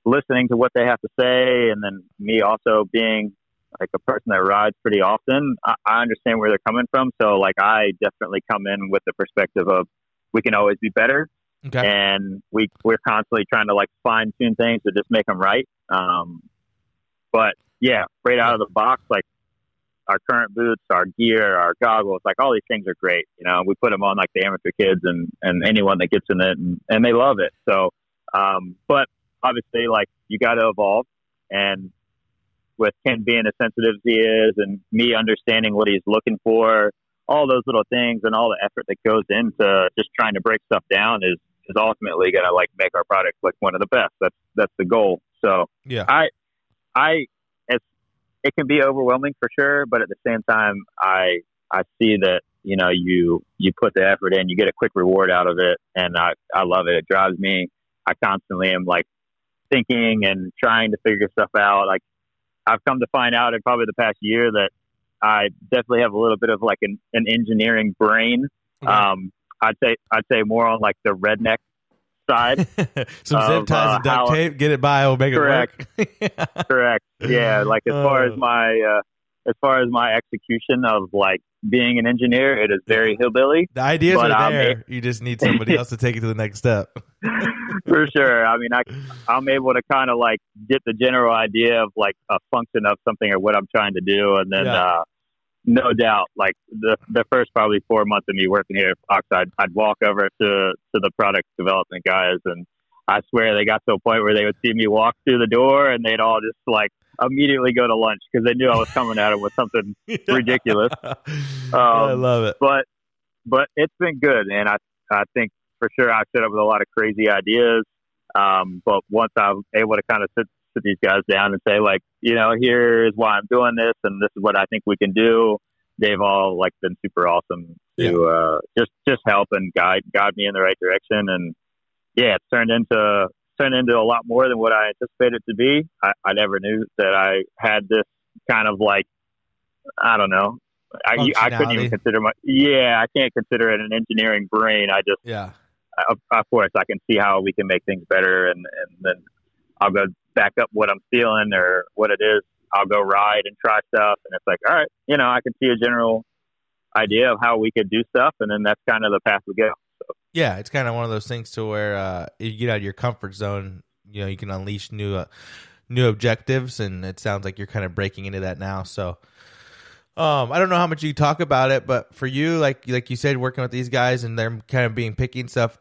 Speaker 2: listening to what they have to say, and then me also being like a person that rides pretty often, I, I understand where they're coming from. So like I definitely come in with the perspective of we can always be better
Speaker 1: Okay.
Speaker 2: and we we're constantly trying to like fine tune things to just make them right. Um, but yeah, right out of the box, like our current boots, our gear, our goggles, like all these things are great. You know, we put them on like the amateur kids and and anyone that gets in it, and, and they love it. So, um, but obviously, like you got to evolve, and with Ken being as sensitive as he is, and me understanding what he's looking for, all those little things, and all the effort that goes into just trying to break stuff down is is ultimately going to like make our product like one of the best. That's that's the goal. So
Speaker 1: yeah.
Speaker 2: I I it's it can be overwhelming for sure, but at the same time I I see that, you know, you you put the effort in, you get a quick reward out of it and I I love it. It drives me. I constantly am like thinking and trying to figure stuff out. Like I've come to find out in probably the past year that I definitely have a little bit of like an, an engineering brain.
Speaker 1: Okay.
Speaker 2: Um I'd say I'd say more on like the redneck side.
Speaker 1: Some zip ties
Speaker 2: uh,
Speaker 1: and duct tape. Get it by. Make
Speaker 2: Correct.
Speaker 1: it work.
Speaker 2: Correct. Yeah, like as far
Speaker 1: Uh.
Speaker 2: as my uh, as far as my execution of like being an engineer, it is very hillbilly
Speaker 1: the ideas
Speaker 2: But,
Speaker 1: are
Speaker 2: um,
Speaker 1: there. you just need somebody else to take it to the next step.
Speaker 2: for sure. I mean, I I'm able to kind of like get the general idea of like a function of something or what I'm trying to do, and then
Speaker 1: Yeah.
Speaker 2: uh, no doubt, like the the first probably four months of me working here at Fox, I'd, I'd walk over to to the product development guys, and I swear they got to a point where they would see me walk through the door, and they'd all just like immediately go to lunch because they knew I was coming at them with something ridiculous.
Speaker 1: I
Speaker 2: Um,
Speaker 1: love it.
Speaker 2: but but it's been good, and I I think for sure I showed up with a lot of crazy ideas. Um, but once I'm able to kind of sit sit these guys down and say like, you know, here's why I'm doing this, and this is what I think we can do. They've all like been super awesome to uh, just just help and guide guide me in the right direction, and yeah, it's turned into turned into a lot more than what I anticipated it to be. I, I never knew that I had this kind of like I don't know. I, I couldn't even consider my yeah. I can't consider it an engineering brain. I just
Speaker 1: Yeah.
Speaker 2: of, of course I can see how we can make things better, and and then I'll go back up what I'm feeling or what it is. I'll go ride and try stuff, and it's like all right, you know, I can see a general idea of how we could do stuff, and then that's kind of the path we go.
Speaker 1: Yeah, it's kind of one of those things to where uh, you get out of your comfort zone. You know, you can unleash new uh, new objectives, and it sounds like you're kind of breaking into that now. So, um, I don't know how much you talk about it, but for you, like like you said, working with these guys and they're kind of being picky and stuff.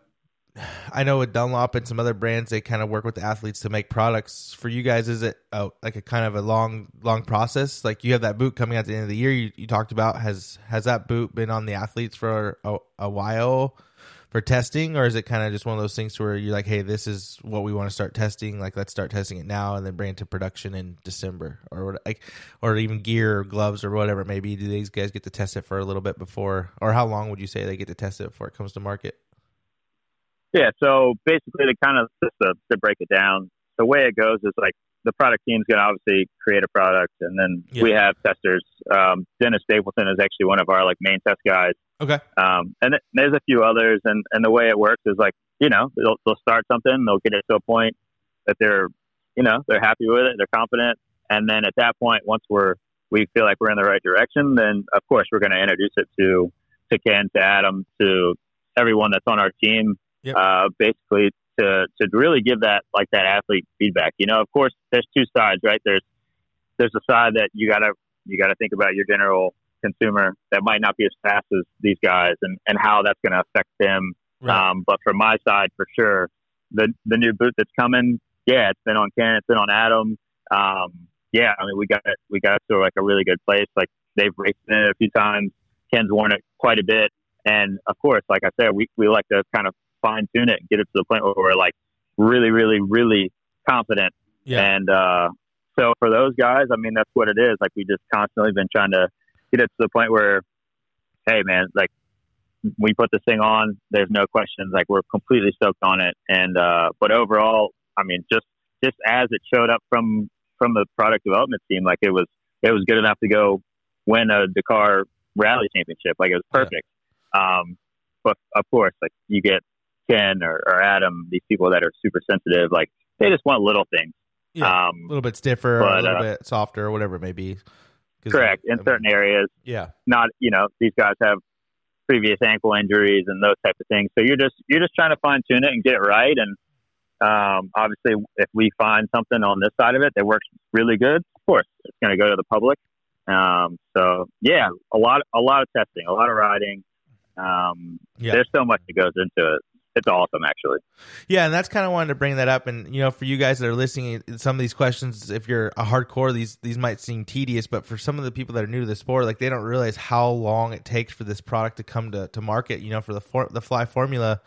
Speaker 1: I know with Dunlop and some other brands, they kind of work with the athletes to make products. For you guys, is it a, like a kind of a long, long process? Like you have that boot coming at the end of the year. You, you talked about has has that boot been on the athletes for a, a while for testing, or is it kind of just one of those things where you're like, hey, this is what we want to start testing, like let's start testing it now and then bring it to production in December, or like, or even gear or gloves or whatever it may be. Do these guys get to test it for a little bit before, or how long would you say they get to test it before it comes to market?
Speaker 2: Yeah, so basically, to kind of just to, to break it down, the way it goes is like the product team's going to obviously create a product, and then yeah. we have testers. Um, Dennis Stapleton is actually one of our like main test guys.
Speaker 1: Okay.
Speaker 2: Um, and th- there's a few others, and and the way it works is like you know they'll they'll start something, they'll get it to a point that they're you know they're happy with it, they're confident, and then at that point, once we're we feel like we're in the right direction, then of course we're going to introduce it to to Ken, to Adam, to everyone that's on our team. Yep. Uh, basically to to really give that like that athlete feedback. You know, of course, there's two sides, right? There's there's a side that you gotta you gotta think about your general consumer that might not be as fast as these guys, and and how that's going to affect them. Right. Um, but from my side, for sure, the the new boot that's coming, yeah, it's been on Ken, it's been on Adam. Um, yeah, I mean, we got it, we got it to like a really good place. Like they've raced in it a few times. Ken's worn it quite a bit, and of course, like I said, we we like to kind of fine tune it and get it to the point where we're like really, really, really confident. Yeah. And uh, so for those guys, I mean, that's what it is. Like we just constantly been trying to get it to the point where, hey, man, like we put this thing on, there's no questions. Like we're completely stoked on it. And uh, but overall, I mean, just just as it showed up from from the product development team, like it was it was good enough to go win a Dakar Rally Championship. Like it was perfect. Yeah. Um, but of course, like you get Ken or, or Adam, these people that are super sensitive, like they just want little things.
Speaker 1: Yeah, um, a little bit stiffer, but, a little uh, bit softer, or whatever it may be.
Speaker 2: Correct. in I mean, certain areas.
Speaker 1: Yeah.
Speaker 2: Not, you know, these guys have previous ankle injuries and those types of things. So you're just you're just trying to fine tune it and get it right. And um, obviously, if we find something on this side of it that works really good, of course, it's going to go to the public. Um, so yeah, a lot a lot of testing, a lot of riding. Um, yeah. There's so much that goes into it it's awesome actually.
Speaker 1: Yeah and that's kind of wanted to bring that up and you know for you guys that are listening some of these questions if you're a hardcore these these might seem tedious but for some of the people that are new to the sport like they don't realize how long it takes for this product to come to, to market. You know for the for, the fly formula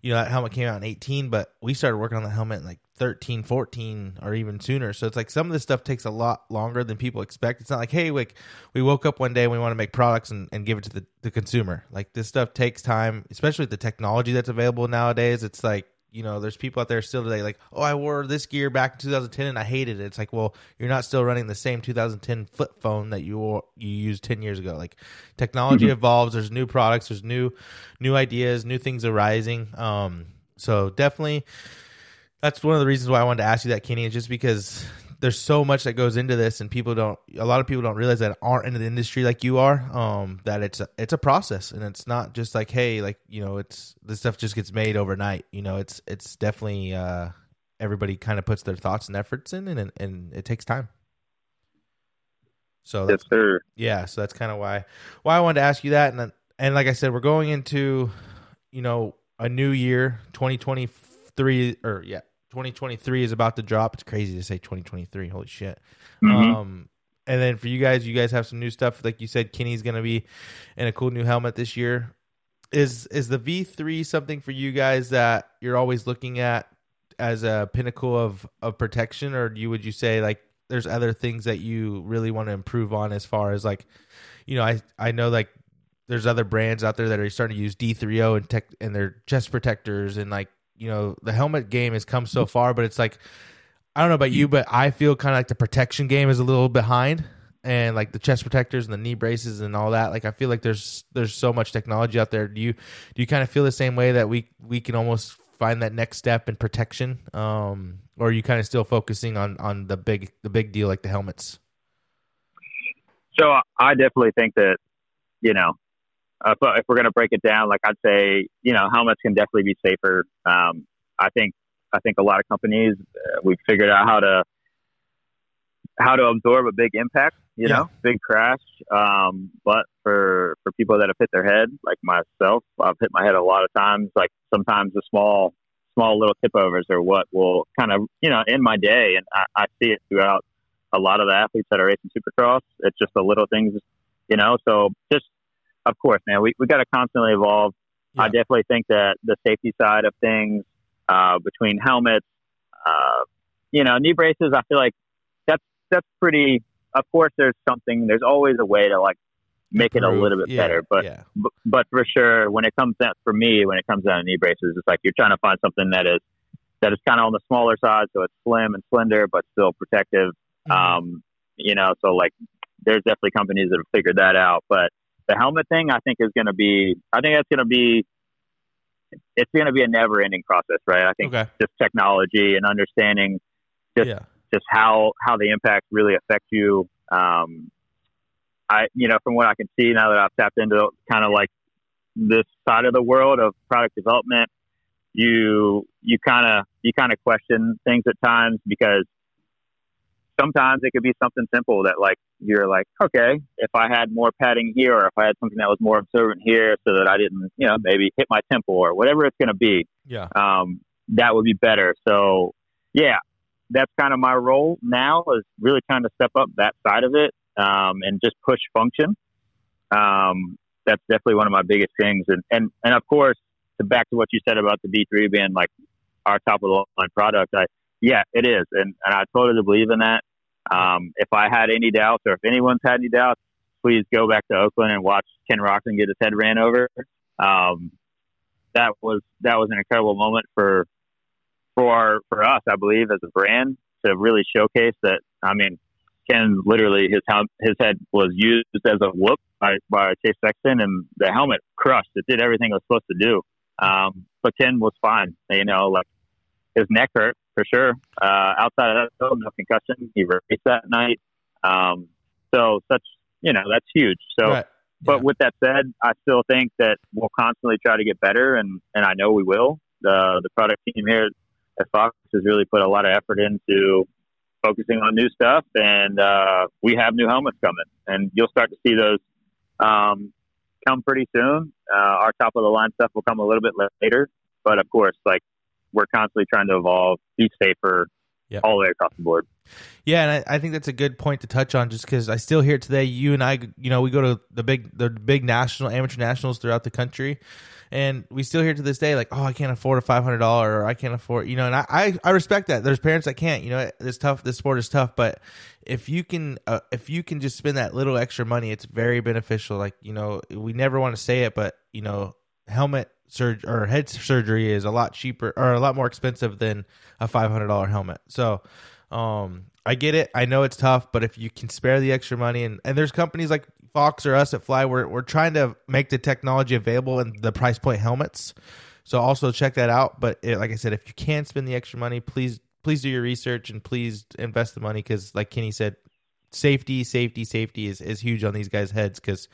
Speaker 1: you know that helmet came out in 18 but we started working on the helmet in like 13 14 or even sooner so it's like some of this stuff takes a lot longer than people expect it's not like hey like we woke up one day and we want to make products and, and give it to the, the consumer like this stuff takes time especially with the technology that's available nowadays it's like you know, there's people out there still today like, oh, I wore this gear back in 2010 and I hated it. It's like, well, you're not still running the same 2010 flip phone that you wore, you used 10 years ago. Like, technology mm-hmm. evolves. There's new products. There's new new ideas. New things arising. Um, so definitely, that's one of the reasons why I wanted to ask you that, Kenny, is just because there's so much that goes into this and people don't a lot of people don't realize that aren't in the industry like you are um that it's a, it's a process and it's not just like hey like you know it's this stuff just gets made overnight. You know it's it's definitely uh everybody kind of puts their thoughts and efforts in and and it takes time. So
Speaker 2: yes, sir.
Speaker 1: yeah so that's kind of why why I wanted to ask you that. And and like I said we're going into you know a new year 2023 or yeah 2023 is about to drop. It's crazy to say 2023. Holy shit. Mm-hmm. Um, and then for you guys, you guys have some new stuff. Like you said, Kenny's going to be in a cool new helmet this year. Is is the V3 something for you guys that you're always looking at as a pinnacle of of protection, or you would you say like there's other things that you really want to improve on as far as like, you know, I I know like there's other brands out there that are starting to use D3O and tech and their chest protectors and like you know the helmet game has come so far, but it's like I don't know about you, but I feel kind of like the protection game is a little behind, and like the chest protectors and the knee braces and all that. Like I feel like there's there's so much technology out there. Do you do you kind of feel the same way that we we can almost find that next step in protection, um, or are you kind of still focusing on on the big the big deal like the helmets?
Speaker 2: So I definitely think that you know uh, if we're going to break it down, like I'd say, you know, helmets can definitely be safer. Um, I think I think a lot of companies uh, we've figured out how to how to absorb a big impact, you yeah. know, big crash. Um, but for for people that have hit their head, like myself, I've hit my head a lot of times. Like sometimes the small small little tip overs are what will kind of you know end my day, and I, I see it throughout a lot of the athletes that are racing Supercross. It's just the little things, you know. So just of course, man, we, we got to constantly evolve. I definitely think that the safety side of things, uh, between helmets, uh, you know, knee braces, I feel like that's that's pretty. Of course, there's something. There's always a way to like make it a little bit
Speaker 1: Yeah,
Speaker 2: better. But,
Speaker 1: yeah.
Speaker 2: but but for sure, when it comes down for me, when it comes down to knee braces, it's like you're trying to find something that is that is kind of on the smaller side, so it's slim and slender, but still protective.
Speaker 1: Mhm.
Speaker 2: Um, you know, so like there's definitely companies that have figured that out. But the helmet thing, I think, is going to be. I think that's going to be. It's going to be a never-ending process, right? I think
Speaker 1: okay.
Speaker 2: just technology and understanding just-
Speaker 1: yeah.
Speaker 2: just how how the impact really affects you. Um, I you know from what I can see now that I've tapped into kind of like this side of the world of product development, you you kind of you kind of question things at times because sometimes it could be something simple that like you're like okay if I had more padding here or if I had something that was more observant here so that I didn't you know maybe hit my temple or whatever it's going to be
Speaker 1: Yeah.
Speaker 2: um, that would be better. So, yeah, that's kind of my role now is really trying to step up that side of it um, and just push function. Um, that's definitely one of my biggest things. And, and, and of course, to back to what you said about the V3 being like our top of the line product, I, yeah, it is. And, and I totally believe in that. Um, if I had any doubts or if anyone's had any doubts, please go back to Oakland and watch Ken Roczen get his head ran over. Um, that was that was an incredible moment for for for us, I believe, as a brand to really showcase that. I mean, Ken literally his his head was used as a whoop by, by Chase Sexton, and the helmet crushed. It did everything it was supposed to do. Um, but Ken was fine. You know, like his neck hurt for sure. Uh, outside of that, though, no concussion. He raced that night. Um, so such you know that's huge. So.
Speaker 1: right.
Speaker 2: But
Speaker 1: Yeah.
Speaker 2: with that said, I still think that we'll constantly try to get better, and, and I know we will. The the product team here at Fox has really put a lot of effort into focusing on new stuff, and uh, we have new helmets coming, and you'll start to see those um, come pretty soon. Uh, our top of the line stuff will come a little bit later, but of course, like we're constantly trying to evolve, be safer,
Speaker 1: Yeah.
Speaker 2: all the way across the board.
Speaker 1: Yeah, and I, I think that's a good point to touch on, just because I still hear it today. You and I, you know, we go to the big, the big national amateur nationals throughout the country, and we still hear to this day, like, oh, I can't afford a five hundred dollar, or I can't afford, you know, and I, I, I respect that. There's parents that can't, you know, it's tough. This sport is tough, but if you can, uh, if you can just spend that little extra money, it's very beneficial. Like, you know, we never want to say it, but you know, helmet surgery or head surgery is a lot cheaper or a lot more expensive than a five hundred dollar helmet. So, um, I get it. I know it's tough, but if you can spare the extra money, and, and there's companies like Fox or us at Fly, we're we're trying to make the technology available in the price point helmets. So also check that out. But it, like I said, if you can spend the extra money, please please do your research and please invest the money because, like Kenny said, safety, safety, safety is is huge on these guys' heads because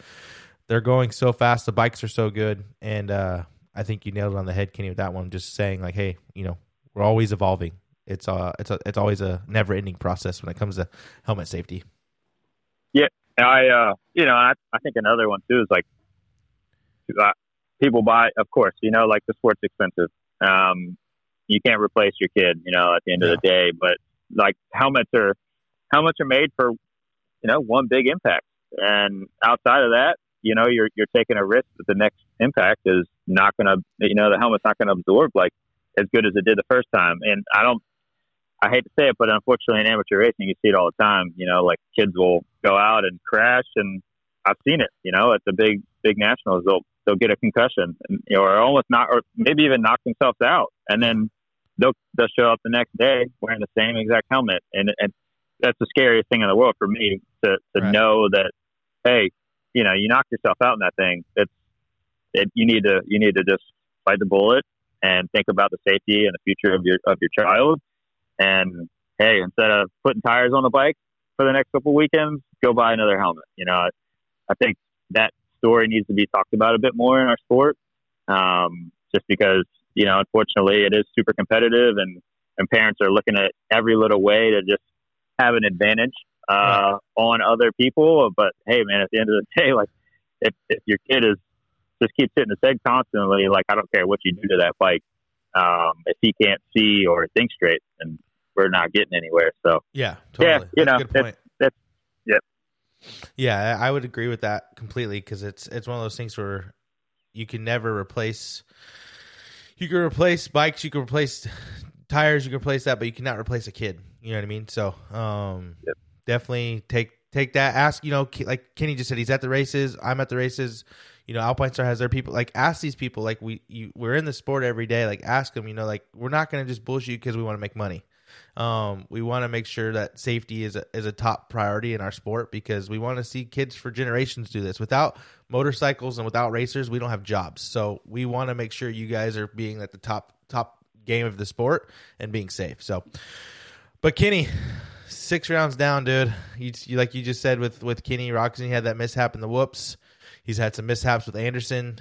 Speaker 1: they're going so fast. The bikes are so good, and uh, I think you nailed it on the head, Kenny, with that one. Just saying, like, hey, you know, we're always evolving. It's uh, it's a, it's always a never ending process when it comes to helmet safety.
Speaker 2: Yeah, I, uh, you know, I, I think another one too is like uh, people buy, of course, you know, like the sport's expensive. Um, you can't replace your kid, you know, at the end of the day, but like helmets are, helmets are made for, you know, one big impact. And outside of that, you know, you're, you're taking a risk that the next impact is not going to, you know, the helmet's not going to absorb like as good as it did the first time. And I don't, I hate to say it, but unfortunately in amateur racing, you see it all the time. You know, like kids will go out and crash, and I've seen it. You know, at the big big nationals, they'll they'll get a concussion, and, you know, or almost not, or maybe even knock themselves out, and then they'll they'll show up the next day wearing the same exact helmet, and and that's the scariest thing in the world for me to to
Speaker 1: Right.
Speaker 2: know that hey, you know, you knock yourself out in that thing. It's it, you need to you need to just bite the bullet and think about the safety and the future of your of your child. And hey, instead of putting tires on the bike for the next couple of weekends, go buy another helmet. You know, I, I think that story needs to be talked about a bit more in our sport. Um, just because you know, unfortunately, it is super competitive, and and parents are looking at every little way to just have an advantage uh, on other people. But hey, man, at the end of the day, like if if your kid is just keeps hitting his head constantly, like I don't care what you do to that bike, um, if he can't see or think straight, and we're not getting anywhere. So
Speaker 1: Yeah,
Speaker 2: Yeah, you
Speaker 1: That's
Speaker 2: know, that's- yep.
Speaker 1: Yeah, I I would agree with that completely because it's it's one of those things where you can never replace. You can replace bikes, you can replace tires, you can replace that, but you cannot replace a kid. You know what I mean? So, um,
Speaker 2: Yep.
Speaker 1: Definitely take take that. Ask, you know, like Kenny just said, he's at the races. I'm at the races. You know, Alpine Star has their people. Like, ask these people. Like, we you we're in the sport every day. Like, ask them. You know, like we're not gonna just bullshit you because we want to make money. Um, we want to make sure that safety is a, is a top priority in our sport because we want to see kids for generations do this. Without motorcycles and without racers, we don't have jobs. So we want to make sure you guys are being at the top top game of the sport and being safe. So, but Kenny, six rounds down, dude. You, you like you just said with with Kenny Roczen, he had that mishap in the whoops. He's had some mishaps with Anderson.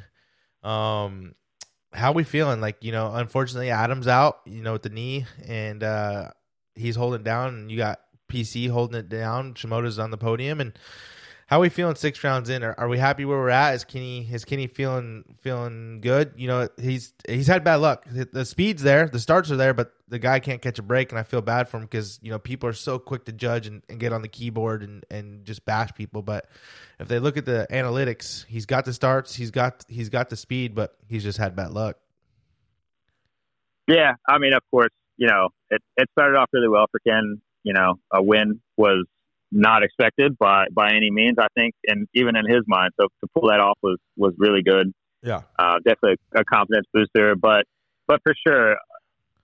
Speaker 1: Um, how we feeling? Like you know, unfortunately, Adam's out. You know, with the knee, and uh, he's holding down, and you got PC holding it down. Shimoda's on the podium, and how are we feeling six rounds in? Are, are we happy where we're at? Is Kenny is Kenny feeling feeling good? You know, he's he's had bad luck. The, speed's there, the starts are there, but the guy can't catch a break, and I feel bad for him because you know people are so quick to judge and, and get on the keyboard and, and just bash people. But if they look at the analytics, he's got the starts, he's got he's got the speed, but he's just had bad luck.
Speaker 2: Yeah, I mean, of course, you know, it, it started off really well for Ken. You know, a win was not expected by by any means. I think, and even in his mind, so to pull that off was was really good.
Speaker 1: Yeah,
Speaker 2: uh, definitely a confidence booster. But but for sure,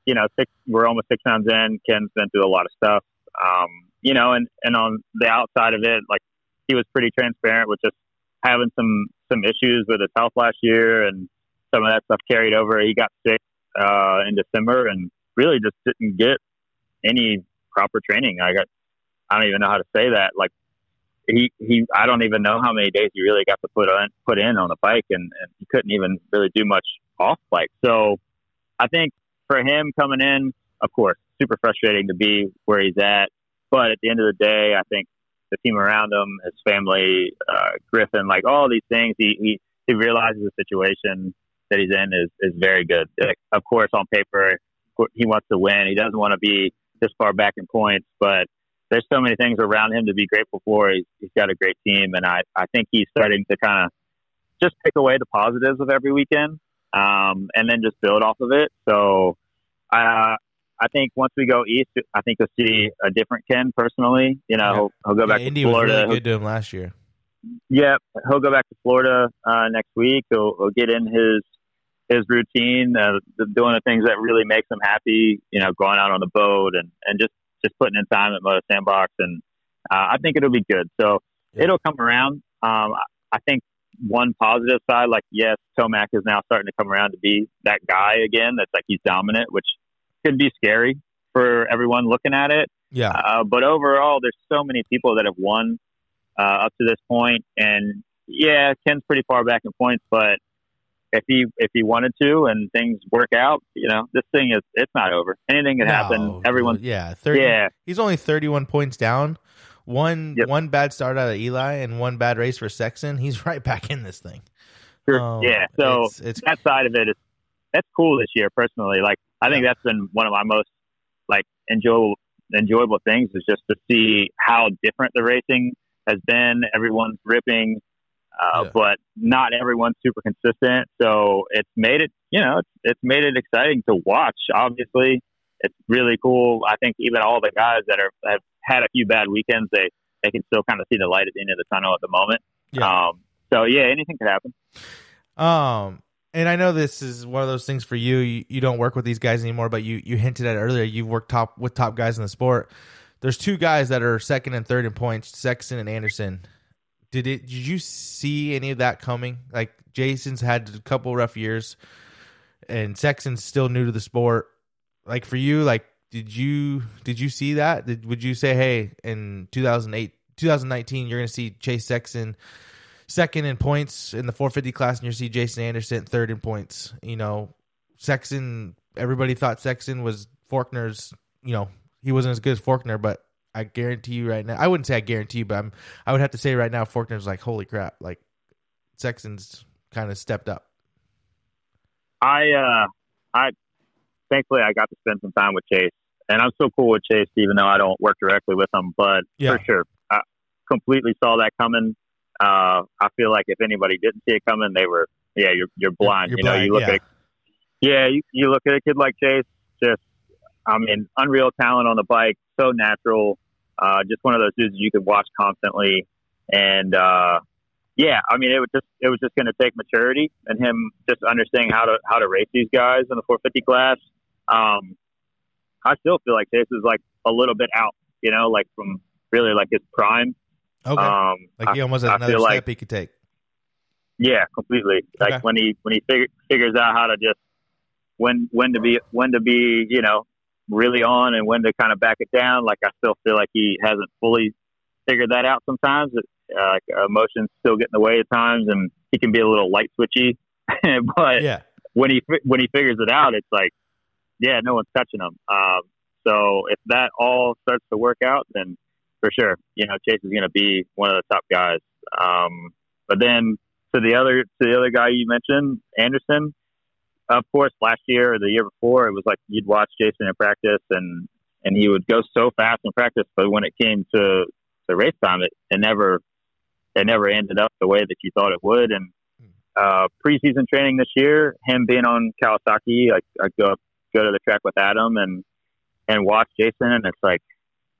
Speaker 2: you know, six, we're almost six rounds in. Ken's been through a lot of stuff. Um, you know, and and on the outside of it, like he was pretty transparent with just having some some issues with his health last year, and some of that stuff carried over. He got sick uh, in December, and really just didn't get any proper training. I got I don't even know how to say that. Like he he I don't even know how many days he really got to put on put in on the bike, and, and he couldn't even really do much off bike. So I think for him coming in, of course, super frustrating to be where he's at. But at the end of the day, I think the team around him, his family, uh, Griffin, like all these things, he, he, he realizes the situation that he's in is, is very good. Like, of course, on paper, he wants to win. He doesn't want to be this far back in points, but there's so many things around him to be grateful for. He's, he's got a great team, and I, I think he's starting to kind of just pick away the positives of every weekend, um, and then just build off of it. So, uh, I think once we go east, I think you'll see a different Ken personally. You know,
Speaker 1: Yeah.
Speaker 2: he'll, he'll go back
Speaker 1: yeah,
Speaker 2: to Florida.
Speaker 1: was really good to him last year.
Speaker 2: yeah, he'll go back to Florida uh, next week. He'll, he'll get in his his routine, uh, the- doing the things that really makes him happy. You know, going out on the boat and and just just putting in time at Moto Sandbox, and uh, I think it'll be good. So
Speaker 1: Yeah.
Speaker 2: it'll come around. Um, I- think one positive side, like yes, Tomac is now starting to come around to be that guy again. That's like he's dominant, which could be scary for everyone looking at it.
Speaker 1: Yeah,
Speaker 2: Uh, but overall, there's so many people that have won uh, up to this point, and yeah, Ken's pretty far back in points. But if he if he wanted to and things work out, you know, this thing is it's not over. Anything can
Speaker 1: No,
Speaker 2: happen. Everyone,
Speaker 1: yeah, 30,
Speaker 2: yeah,
Speaker 1: He's only 31 points down. One
Speaker 2: Yep.
Speaker 1: one bad start out of Eli and one bad race for Sexton. He's right back in this thing.
Speaker 2: sure.
Speaker 1: Um,
Speaker 2: yeah. So
Speaker 1: it's, it's
Speaker 2: that side of it is that's cool this year. Personally, like I think that's been one of my most like enjoyable enjoyable things is just to see how different the racing has been. Everyone's ripping, uh,
Speaker 1: Yeah.
Speaker 2: but not everyone's super consistent. So it's made it, you know, it's, it's made it exciting to watch. Obviously, it's really cool. I think even all the guys that are have had a few bad weekends, they they can still kind of see the light at the end of the tunnel at the moment.
Speaker 1: Yeah.
Speaker 2: Um, so yeah, anything could happen.
Speaker 1: Um, and I know this is one of those things for you. You, you don't work with these guys anymore, but you you hinted at it earlier. You've worked top with top guys in the sport. There's two guys that are second and third in points, Sexton and Anderson. Did it? Did you see any of that coming? Like Jason's had a couple rough years, and Sexton's still new to the sport. Like for you, like did you did you see that? Did, would you say, hey, in 2008, 2019, you're going to see Chase Sexton second in points in the 450 class, and you see Jason Anderson third in points. You know, Sexton. Everybody thought Sexton was Forkner's. You know, he wasn't as good as Faulkner, but I guarantee you right now. I wouldn't say I guarantee, but I'm. I would have to say right now, Forkner's like, holy crap! Like Sexton's kind of stepped up.
Speaker 2: I uh I thankfully I got to spend some time with Chase and I'm so cool with Chase even though I don't work directly with him but
Speaker 1: Yeah.
Speaker 2: for sure I completely saw that coming uh I feel like if anybody didn't see it coming they were yeah, you're you're blind.
Speaker 1: You're
Speaker 2: you know,
Speaker 1: blind,
Speaker 2: you look
Speaker 1: yeah.
Speaker 2: at yeah, you, you look at a kid like Chase, just I mean, unreal talent on the bike, so natural. Uh, just one of those dudes you could watch constantly, and uh, yeah, I mean, it was just it was just going to take maturity and him just understanding how to how to race these guys in the 450 class. Um, I still feel like Chase is like a little bit out, you know, like from really like his prime.
Speaker 1: Okay.
Speaker 2: Um,
Speaker 1: like he almost has
Speaker 2: I
Speaker 1: another step
Speaker 2: like-
Speaker 1: he could take.
Speaker 2: Yeah, completely.
Speaker 1: Okay.
Speaker 2: Like when he when he fig- figures out how to just when when to be when to be you know really on and when to kind of back it down. Like I still feel like he hasn't fully figured that out sometimes. Uh, like emotions still get in the way at times, and he can be a little light switchy. but
Speaker 1: Yeah.
Speaker 2: when he when he figures it out, it's like yeah, no one's touching him. Um, so if that all starts to work out, then for sure, you know, Chase is going to be one of the top guys. Um, but then to the other to the other guy you mentioned, Anderson. Of course, last year or the year before, it was like you'd watch Jason in practice, and and he would go so fast in practice, but when it came to to race time, it, it never it never ended up the way that you thought it would. And uh, preseason training this year, him being on Kawasaki, like I go go to the track with Adam and and watch Jason, and it's like,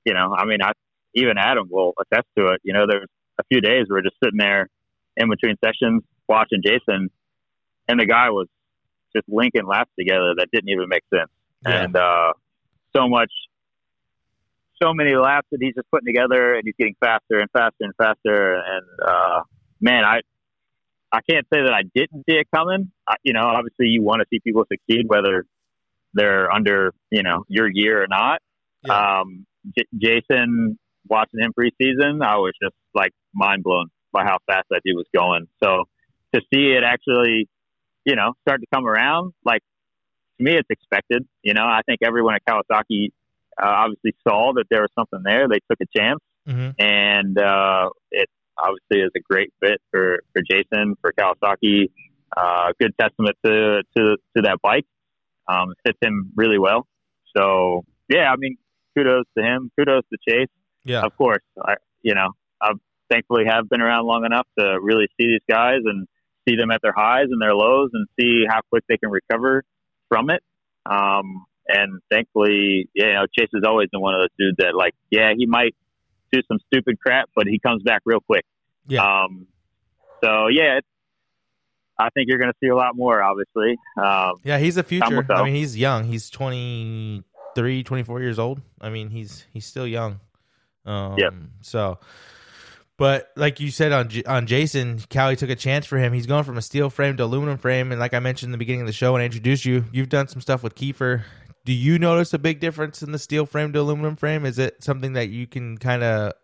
Speaker 2: you know, I mean, I even Adam will attest to it. You know, there's a few days we're just sitting there in between sessions watching Jason, and the guy was just linking laps together that didn't even make sense,
Speaker 1: Yeah.
Speaker 2: and uh, so much. So many laps that he's just putting together, and he's getting faster and faster and faster. And uh, man, I I can't say that I didn't see it coming. I, you know, obviously you want to see people succeed, whether they're under you know your year or not.
Speaker 1: Yeah.
Speaker 2: Um, J- Jason, watching him preseason, I was just like mind blown by how fast that dude was going. So to see it actually, you know, start to come around, like to me, it's expected. You know, I think everyone at Kawasaki uh, obviously saw that there was something there. They took a chance
Speaker 1: hmm
Speaker 2: and uh, it obviously is a great fit for, for Jason for Kawasaki. Uh, good testament to to to that bike. Um, fits him really well. So yeah, I mean, kudos to him. Kudos to Chase.
Speaker 1: Yeah.
Speaker 2: Of course, I you know I thankfully have been around long enough to really see these guys and see them at their highs and their lows and see how quick they can recover from it. Um, and thankfully, yeah, you know, Chase has always been one of those dudes that like, yeah, he might do some stupid crap, but he comes back real quick.
Speaker 1: Yeah.
Speaker 2: Um, so yeah, it's, I think you're going to see a lot more. Obviously, um,
Speaker 1: Yeah, he's the future. I mean, he's young. He's 23, 24 years old. I mean, he's he's still young. Um,
Speaker 2: Yep.
Speaker 1: So, but like you said on J- on Jason, Callie took a chance for him. He's going from a steel frame to aluminum frame, and like I mentioned in the beginning of the show when I introduced you, you've done some stuff with Kiefer. Do you notice a big difference in the steel frame to aluminum frame? Is it something that you can kind of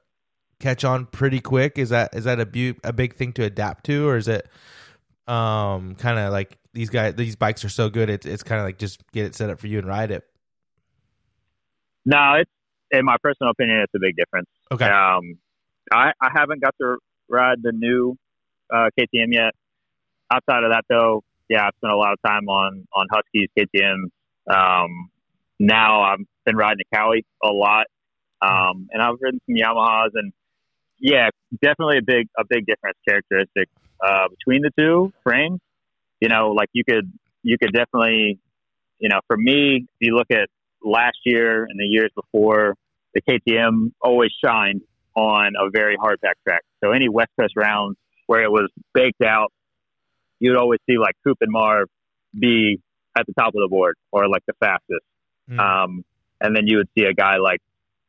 Speaker 1: catch on pretty quick? Is that is that a bu- a big thing to adapt to, or is it um kind of like these guys these bikes are so good it's it's kind of like just get it set up for you and ride it
Speaker 2: no, it's in my personal opinion, it's a big difference.
Speaker 1: okay
Speaker 2: Um, I, I haven't got to ride the new uh, KTM yet. Outside of that, though, yeah, I've spent a lot of time on on Huskies KTM's. Um, now I've been riding a Cowie a lot, um, and I've ridden some Yamahas, and yeah, definitely a big a big difference characteristic uh, between the two frames. You know, like you could you could definitely, you know, for me, if you look at last year and the years before, the KTM always shined on a very hard pack track. So any West Coast rounds where it was baked out, you'd always see like Coop and Marv be at the top of the board or like the fastest.
Speaker 1: Mm.
Speaker 2: Um, and then you would see a guy like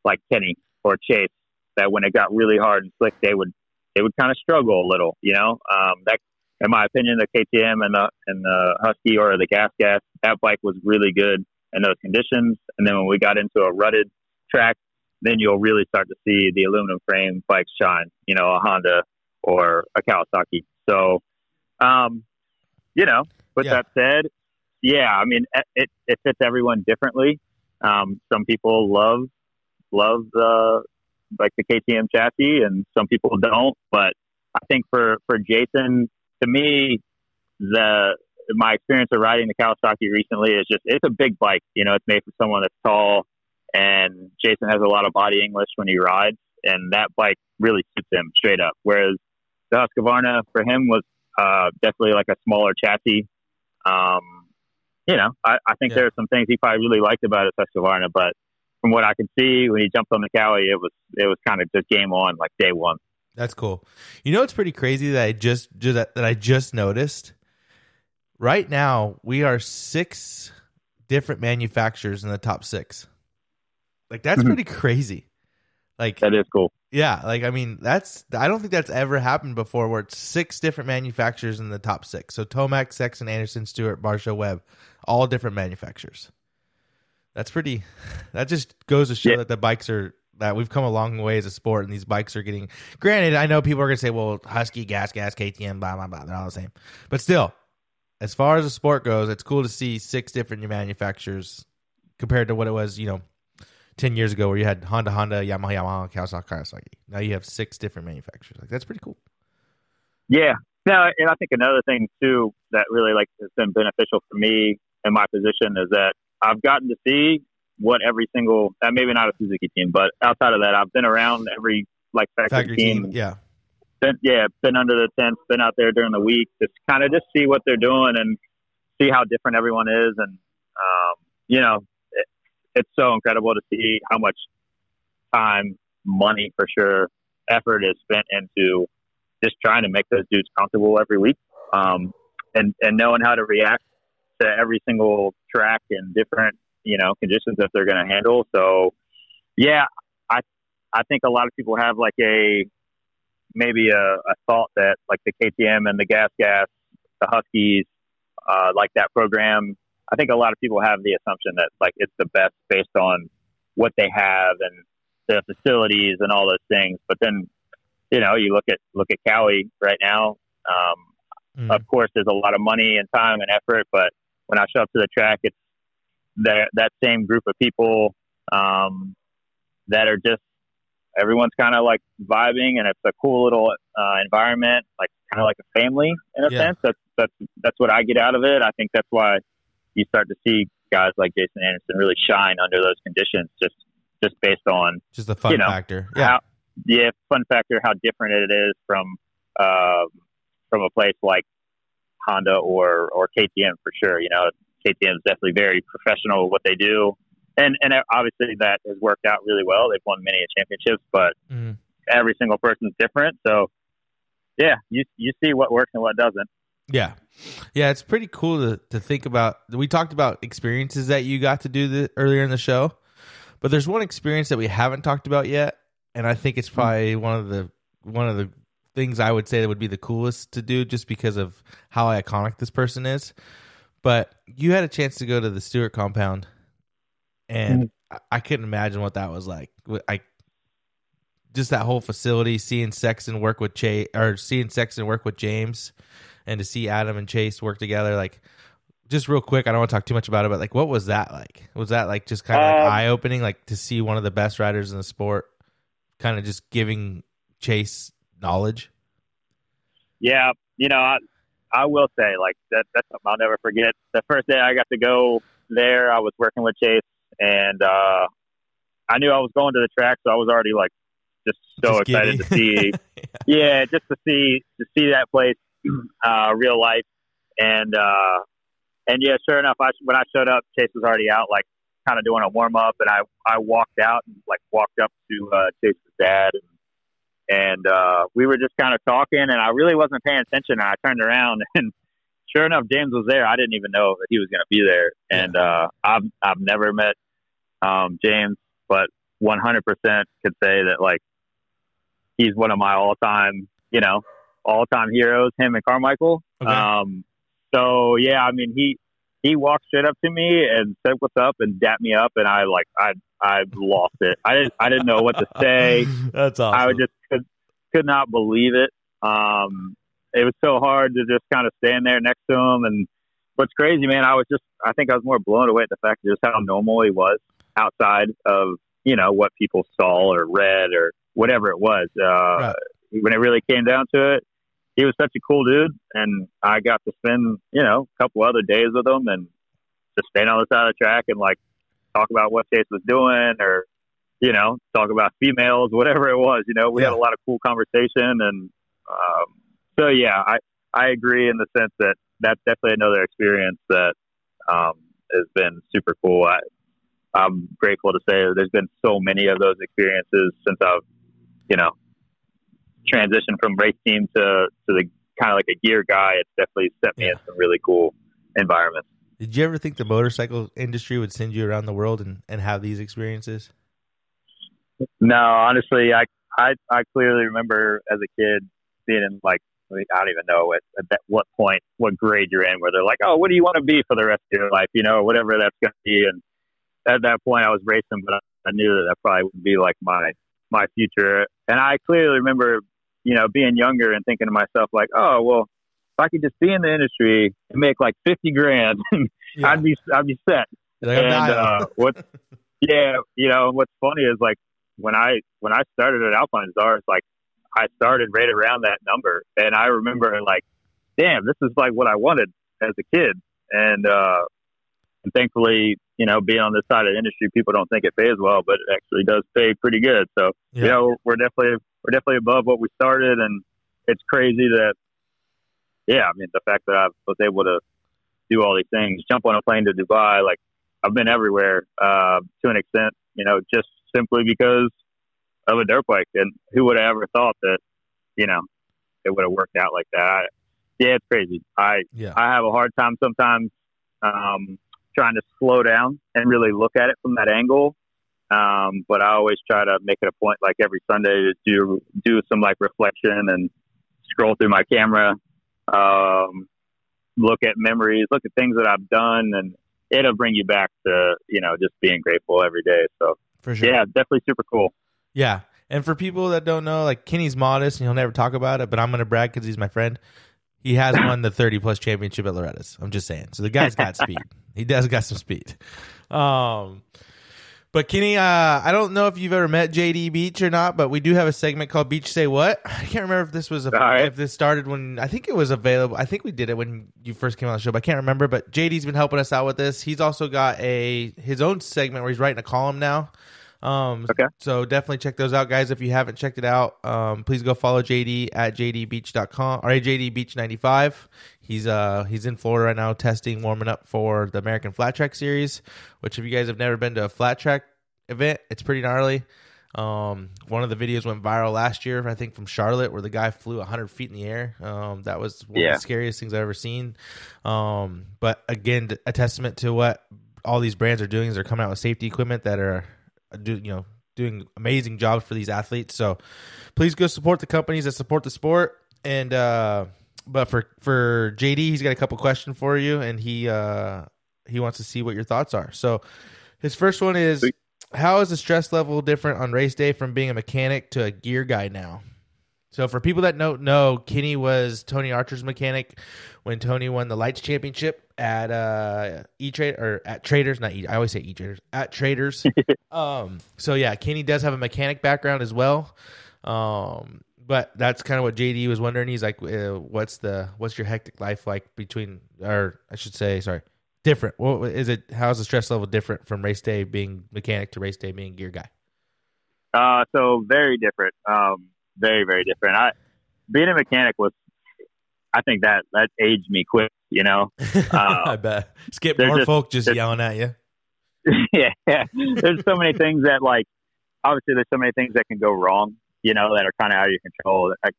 Speaker 2: like Kenny or Chase that when it got really hard and slick, they would they would kind of struggle a little. You know, um, that in my opinion, the KTM and the and the Husky or the Gas Gas that bike was really good in those conditions. And then when we got into a rutted track, then you'll really start to see the aluminum frame bikes shine. You know, a Honda or a Kawasaki. So, um, you know, with
Speaker 1: Yeah.
Speaker 2: that said, yeah, I mean, it it fits everyone differently. Um, some people love love the like the KTM chassis, and some people don't. But I think for for Jason, to me, the my experience of riding the Kawasaki recently is just it's a big bike. You know, it's made for someone that's tall, and Jason has a lot of body English when he rides, and that bike really suits him straight up. Whereas the Husqvarna for him was uh, definitely like a smaller chassis. Um, you know, I, I think
Speaker 1: Yeah.
Speaker 2: there are some things he probably really liked about it, Husqvarna, but from what I can see, when he jumped on the Cowie, it was it was kind of just game on, like day one.
Speaker 1: That's cool. You know, it's pretty crazy that I just, just that I just noticed. Right now, we are six different manufacturers in the top six. Like that's
Speaker 2: Mhm.
Speaker 1: pretty crazy. Like
Speaker 2: That is cool.
Speaker 1: yeah, like I mean, that's I don't think that's ever happened before where it's six different manufacturers in the top six. So Tomac, Sexton, Anderson, Stewart, Barcia, Webb, all different manufacturers. That's pretty. That just goes to show
Speaker 2: Yeah.
Speaker 1: that the bikes are that we've come a long way as a sport, and these bikes are getting. Granted, I know people are gonna say, "Well, Husky, Gas, Gas, KTM, blah blah blah," they're all the same. But still, as far as the sport goes, it's cool to see six different manufacturers compared to what it was, you know, ten years ago, where you had Honda, Honda, Yamaha, Yamaha, Kawasaki, Kawasaki. Now you have six different manufacturers. Like that's pretty cool.
Speaker 2: Yeah. No, and I think another thing too that really like has been beneficial for me in my position is that I've gotten to see what every single uh, maybe not a Suzuki team, but outside of that, I've been around every like factory,
Speaker 1: Factory
Speaker 2: team.
Speaker 1: team, yeah,
Speaker 2: Been, yeah, been under the tent, been out there during the week, just kind of just see what they're doing and see how different everyone is, and um, you know, it's so incredible to see how much time, money for sure, effort is spent into just trying to make those dudes comfortable every week, um, and and knowing how to react to every single track and different you know conditions that they're going to handle. So, yeah, I I think a lot of people have like a maybe a, a thought that like the KTM and the Gas Gas, the Huskies, uh, like that program. I think a lot of people have the assumption that like it's the best based on what they have and the facilities and all those things. But then, you know, you look at look at Cali right now. Um,
Speaker 1: Mhm.
Speaker 2: Of course, there's a lot of money and time and effort, but when I show up to the track, it's that that same group of people um, that are just everyone's kind of like vibing, and it's a cool little uh, environment, like kind of like a family in a
Speaker 1: Yeah.
Speaker 2: sense. That's that's that's what I get out of it. I think that's why you start to see guys like Jason Anderson really shine under those conditions, just just based on
Speaker 1: just the fun
Speaker 2: you know,
Speaker 1: factor. Yeah,
Speaker 2: how yeah fun factor how different it is from uh, from a place like Honda or or KTM for sure. You know, KTM is definitely very professional with what they do, and and obviously that has worked out really well. They've won many championships, but
Speaker 1: Mhm.
Speaker 2: every single person's different. So yeah, you you see what works and what doesn't.
Speaker 1: Yeah. Yeah, it's pretty cool to, to think about. We talked about experiences that you got to do the, earlier in the show, but there's one experience that we haven't talked about yet, and I think it's hmm. probably one of the one of the things I would say that would be the coolest to do just because of how iconic this person is. But you had a chance to go to the Stewart compound, and hmm. I, I couldn't imagine what that was like. I just that whole facility, seeing Sexton work with Chase or seeing Sexton work with James, and to see Adam and Chase work together, like just real quick. I don't want to talk too much about it, but like, what was that like? Was that like just kind of like
Speaker 2: Um,
Speaker 1: eye opening, like to see one of the best riders in the sport, kind of just giving Chase knowledge?
Speaker 2: Yeah, you know, I, I will say like that. That's something I'll never forget. The first day I got to go there, I was working with Chase, and uh, I knew I was going to the track, so I was already like just so
Speaker 1: Just
Speaker 2: excited
Speaker 1: giddy.
Speaker 2: to see. yeah, just to see to see that place, uh, real life, and uh, and yeah, sure enough, I, when I showed up, Chase was already out, like kind of doing a warm up, and I I walked out and like walked up to uh, Chase's dad, and and uh, we were just kind of talking, and I really wasn't paying attention. And I turned around, and sure enough, James was there. I didn't even know that he was going to be there, and uh, I've I've never met um, James, but 100% could say that like he's one of my all time, you know, all time heroes. Him and Carmichael.
Speaker 1: Okay.
Speaker 2: Um, so yeah, I mean he he walked straight up to me and said what's up and dapped me up, and I like I I lost it. I didn't I didn't know what to say.
Speaker 1: That's awesome.
Speaker 2: I would just could could not believe it. Um, it was so hard to just kind of stand there next to him. And what's crazy, man, I was just I think I was more blown away at the fact of just how normal he was outside of you know what people saw or read or whatever it was. Uh,
Speaker 1: Right.
Speaker 2: When it really came down to it, he was such a cool dude, and I got to spend you know a couple other days with him and just stand on the side of the track and like talk about what Chase was doing or you know, talk about females, whatever it was. You know, we had a lot of cool conversation, and um, so yeah, I I agree in the sense that that's definitely another experience that um, has been super cool. I, I'm grateful to say that there's been so many of those experiences since I've, you know, transitioned from race team to, to the kind of like a gear guy. It's definitely set me
Speaker 1: Yeah.
Speaker 2: in some really cool environments.
Speaker 1: Did you ever think the motorcycle industry would send you around the world and, and have these experiences?
Speaker 2: No, honestly, I, I, I clearly remember as a kid being in like, I, I don't even know at, at that, what point, what grade you're in, where they're like, oh, what do you want to be for the rest of your life? You know, whatever that's going to be. And at that point, I was racing, but I, I knew that that probably would be like my, my future. And I clearly remember, you know, being younger and thinking to myself, like, oh, well, if I could just be in the industry and make like 50 grand, I'd be, I'd be set.
Speaker 1: Like,
Speaker 2: and uh, what? Yeah, you know, what's funny is like when I when I started at Alpinestars, like I started right around that number, and I remember like, damn, this is like what I wanted as a kid, and uh, and thankfully, you know, being on this side of the industry, people don't think it pays well, but it actually does pay pretty good. So
Speaker 1: Yeah.
Speaker 2: you know, we're definitely we're definitely above what we started, and it's crazy that, yeah, I mean, the fact that I was able to do all these things, jump on a plane to Dubai, like I've been everywhere uh, to an extent, you know, just simply because of a dirt bike, and who would have ever thought that, you know, it would have worked out like that? I, yeah, it's crazy. I
Speaker 1: yeah.
Speaker 2: I have a hard time sometimes um, trying to slow down and really look at it from that angle. Um, but I always try to make it a point, like every Sunday, to do do some like reflection and scroll through my camera, um, look at memories, look at things that I've done, and it'll bring you back to you know just being grateful every day. So
Speaker 1: for sure.
Speaker 2: yeah, definitely super cool.
Speaker 1: Yeah. And for people that don't know, like Kenny's modest and he'll never talk about it, but I'm going to brag because he's my friend. He has won the 30 plus championship at Loretta's. I'm just saying. So the guy's got speed. He does got some speed. Um, but Kenny, uh, I don't know if you've ever met JD Beach or not, but we do have a segment called Beach Say What. I can't remember if this was a,
Speaker 2: right.
Speaker 1: if this started when I think it was available. I think we did it when you first came on the show, but I can't remember. But JD's been helping us out with this. He's also got a his own segment where he's writing a column now. Um,
Speaker 2: Okay.
Speaker 1: So definitely check those out, guys. If you haven't checked it out, um, please go follow JD at jdbeach.com or at jdbeach95. He's uh he's in Florida right now testing, warming up for the American Flat Track Series. Which if you guys have never been to a flat track event, it's pretty gnarly. Um, one of the videos went viral last year, I think, from Charlotte, where the guy flew 100 feet in the air. Um, that was one of the scariest things I've ever seen. Um, but again, a testament to what all these brands are doing is they're coming out with safety equipment that are, do you know, doing amazing jobs for these athletes. So please go support the companies that support the sport. And uh, but for for JD, he's got a couple questions for you, and he uh, he wants to see what your thoughts are. So his first one is how is the stress level different on race day from being a mechanic to a gear guy now? So for people that don't know, Kenny was Tony Archer's mechanic when Tony won the lights championship at uh E Trade or at Traders, not E. I always say E Traders at Traders. um. So yeah, Kenny does have a mechanic background as well. Um. But that's kind of what JD was wondering. He's like, uh, "What's the what's your hectic life like between, or I should say, sorry, different? What is it? How's the stress level different from race day being mechanic to race day being gear guy?
Speaker 2: Uh, so very different. Um, very very different. I being a mechanic was, I think that that aged me quick. You know.
Speaker 1: I bet. Skip more
Speaker 2: just-
Speaker 1: folk just yelling at you.
Speaker 2: yeah. There's so many things that like obviously there's so many things that can go wrong, you know, that are kind of out of your control. I,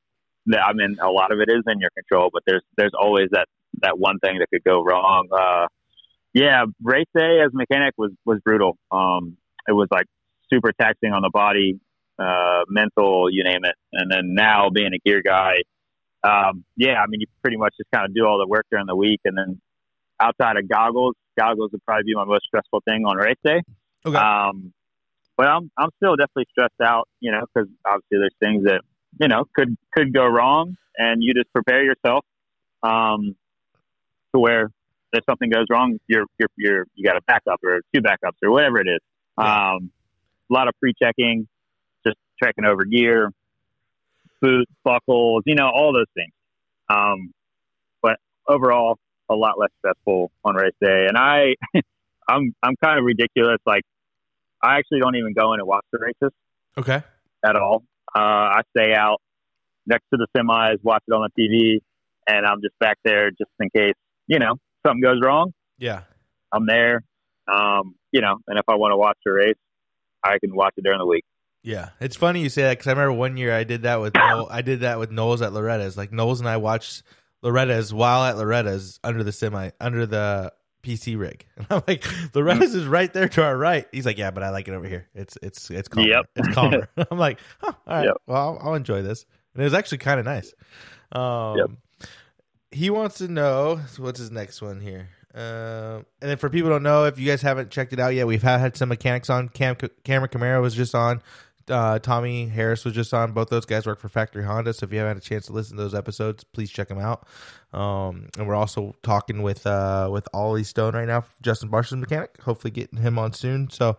Speaker 2: I mean, a lot of it is in your control, but there's there's always that that one thing that could go wrong. Uh, yeah, race day as mechanic was was brutal. Um, it was like super taxing on the body, uh, mental, you name it. And then now being a gear guy, um, yeah, I mean, you pretty much just kind of do all the work during the week, and then outside of goggles, goggles would probably be my most stressful thing on race day.
Speaker 1: Okay.
Speaker 2: Um, but I'm I'm still definitely stressed out, you know, because obviously there's things that you know could could go wrong, and you just prepare yourself um, to where if something goes wrong, you're you're, you're you got a backup or two backups or whatever it is.
Speaker 1: Yeah.
Speaker 2: Um, a lot of pre-checking, just checking over gear, boots, buckles, you know, all those things. Um, but overall, a lot less stressful on race day. And I, I'm I'm kind of ridiculous. Like, I actually don't even go in and watch the races
Speaker 1: Okay.
Speaker 2: at all. Uh, I stay out next to the semis, watch it on the TV, and I'm just back there just in case you know something goes wrong.
Speaker 1: Yeah.
Speaker 2: I'm there. Um, you know, and if I want to watch the race, I can watch it during the week.
Speaker 1: Yeah, it's funny you say that because I remember one year I did that with Noel, I did that with Knowles at Loretta's. Like Knowles and I watched Loretta's while at Loretta's under the semi under the PC rig, and I'm like, Loretta's is right there to our right. He's like, yeah, but I like it over here. It's it's it's calmer.
Speaker 2: Yep.
Speaker 1: It's calmer. I'm like, huh, all right,
Speaker 2: Yep.
Speaker 1: well, I'll, I'll enjoy this, and it was actually kind of nice. Um,
Speaker 2: Yep.
Speaker 1: He wants to know so what's his next one here. Um, and then for people who don't know, if you guys haven't checked it out yet, we've had, had some mechanics on. Cam Cameron Camaro was just on. Uh, Tommy Harris was just on. Both those guys work for Factory Honda. So if you haven't had a chance to listen to those episodes, please check them out. Um, and we're also talking with uh, with Ollie Stone right now, Justin Barcia's mechanic. Hopefully getting him on soon. So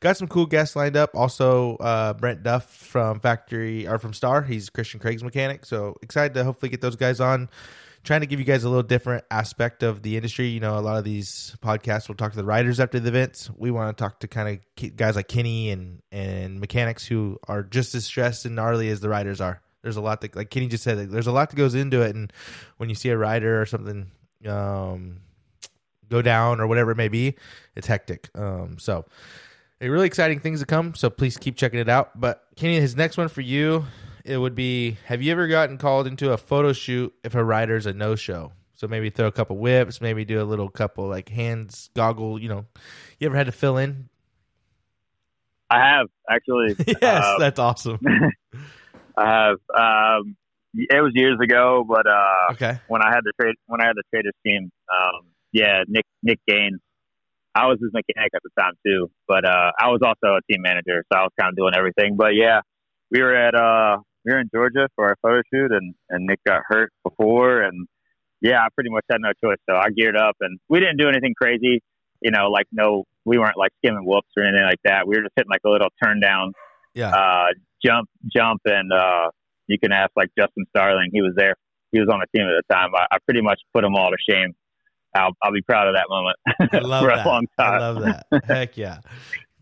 Speaker 1: got some cool guests lined up. Also uh, Brent Duff from Factory or from Star. He's Christian Craig's mechanic. So excited to hopefully get those guys on trying to give you guys a little different aspect of the industry. You know, a lot of these podcasts will talk to the riders after the events. We want to talk to kind of guys like Kenny and and mechanics who are just as stressed and gnarly as the riders are. There's a lot that, like Kenny just said, like, there's a lot that goes into it, and when you see a rider or something um, go down or whatever it may be, it's hectic. Um, so, a really exciting things to come. So please keep checking it out. But Kenny, his next one for you it would be have you ever gotten called into a photo shoot if a rider's a no show? So maybe throw a couple whips, maybe do a little couple like hands, goggle, you know. You ever had to fill in?
Speaker 2: I have actually.
Speaker 1: yes,
Speaker 2: uh,
Speaker 1: that's awesome.
Speaker 2: I have. Um, it was years ago, but uh,
Speaker 1: Okay.
Speaker 2: when I had the trade when I had the traders team, um, yeah, Nick Nick Gaines. I was his mechanic at the time too, but uh, I was also a team manager, so I was kind of doing everything. But yeah, we were at uh, we were in Georgia for our photo shoot, and and Nick got hurt before, and yeah, I pretty much had no choice, so I geared up, and we didn't do anything crazy, you know, like no, we weren't like skimming whoops or anything like that. We were just hitting like a little turn down
Speaker 1: Yeah.
Speaker 2: uh, jump, jump, and uh, you can ask like Justin Starling. He was there. He was on the team at the time. I, I pretty much put them all to shame. I'll, I'll be proud of that moment
Speaker 1: I love
Speaker 2: for
Speaker 1: that.
Speaker 2: a long
Speaker 1: I
Speaker 2: time.
Speaker 1: love that. Heck yeah.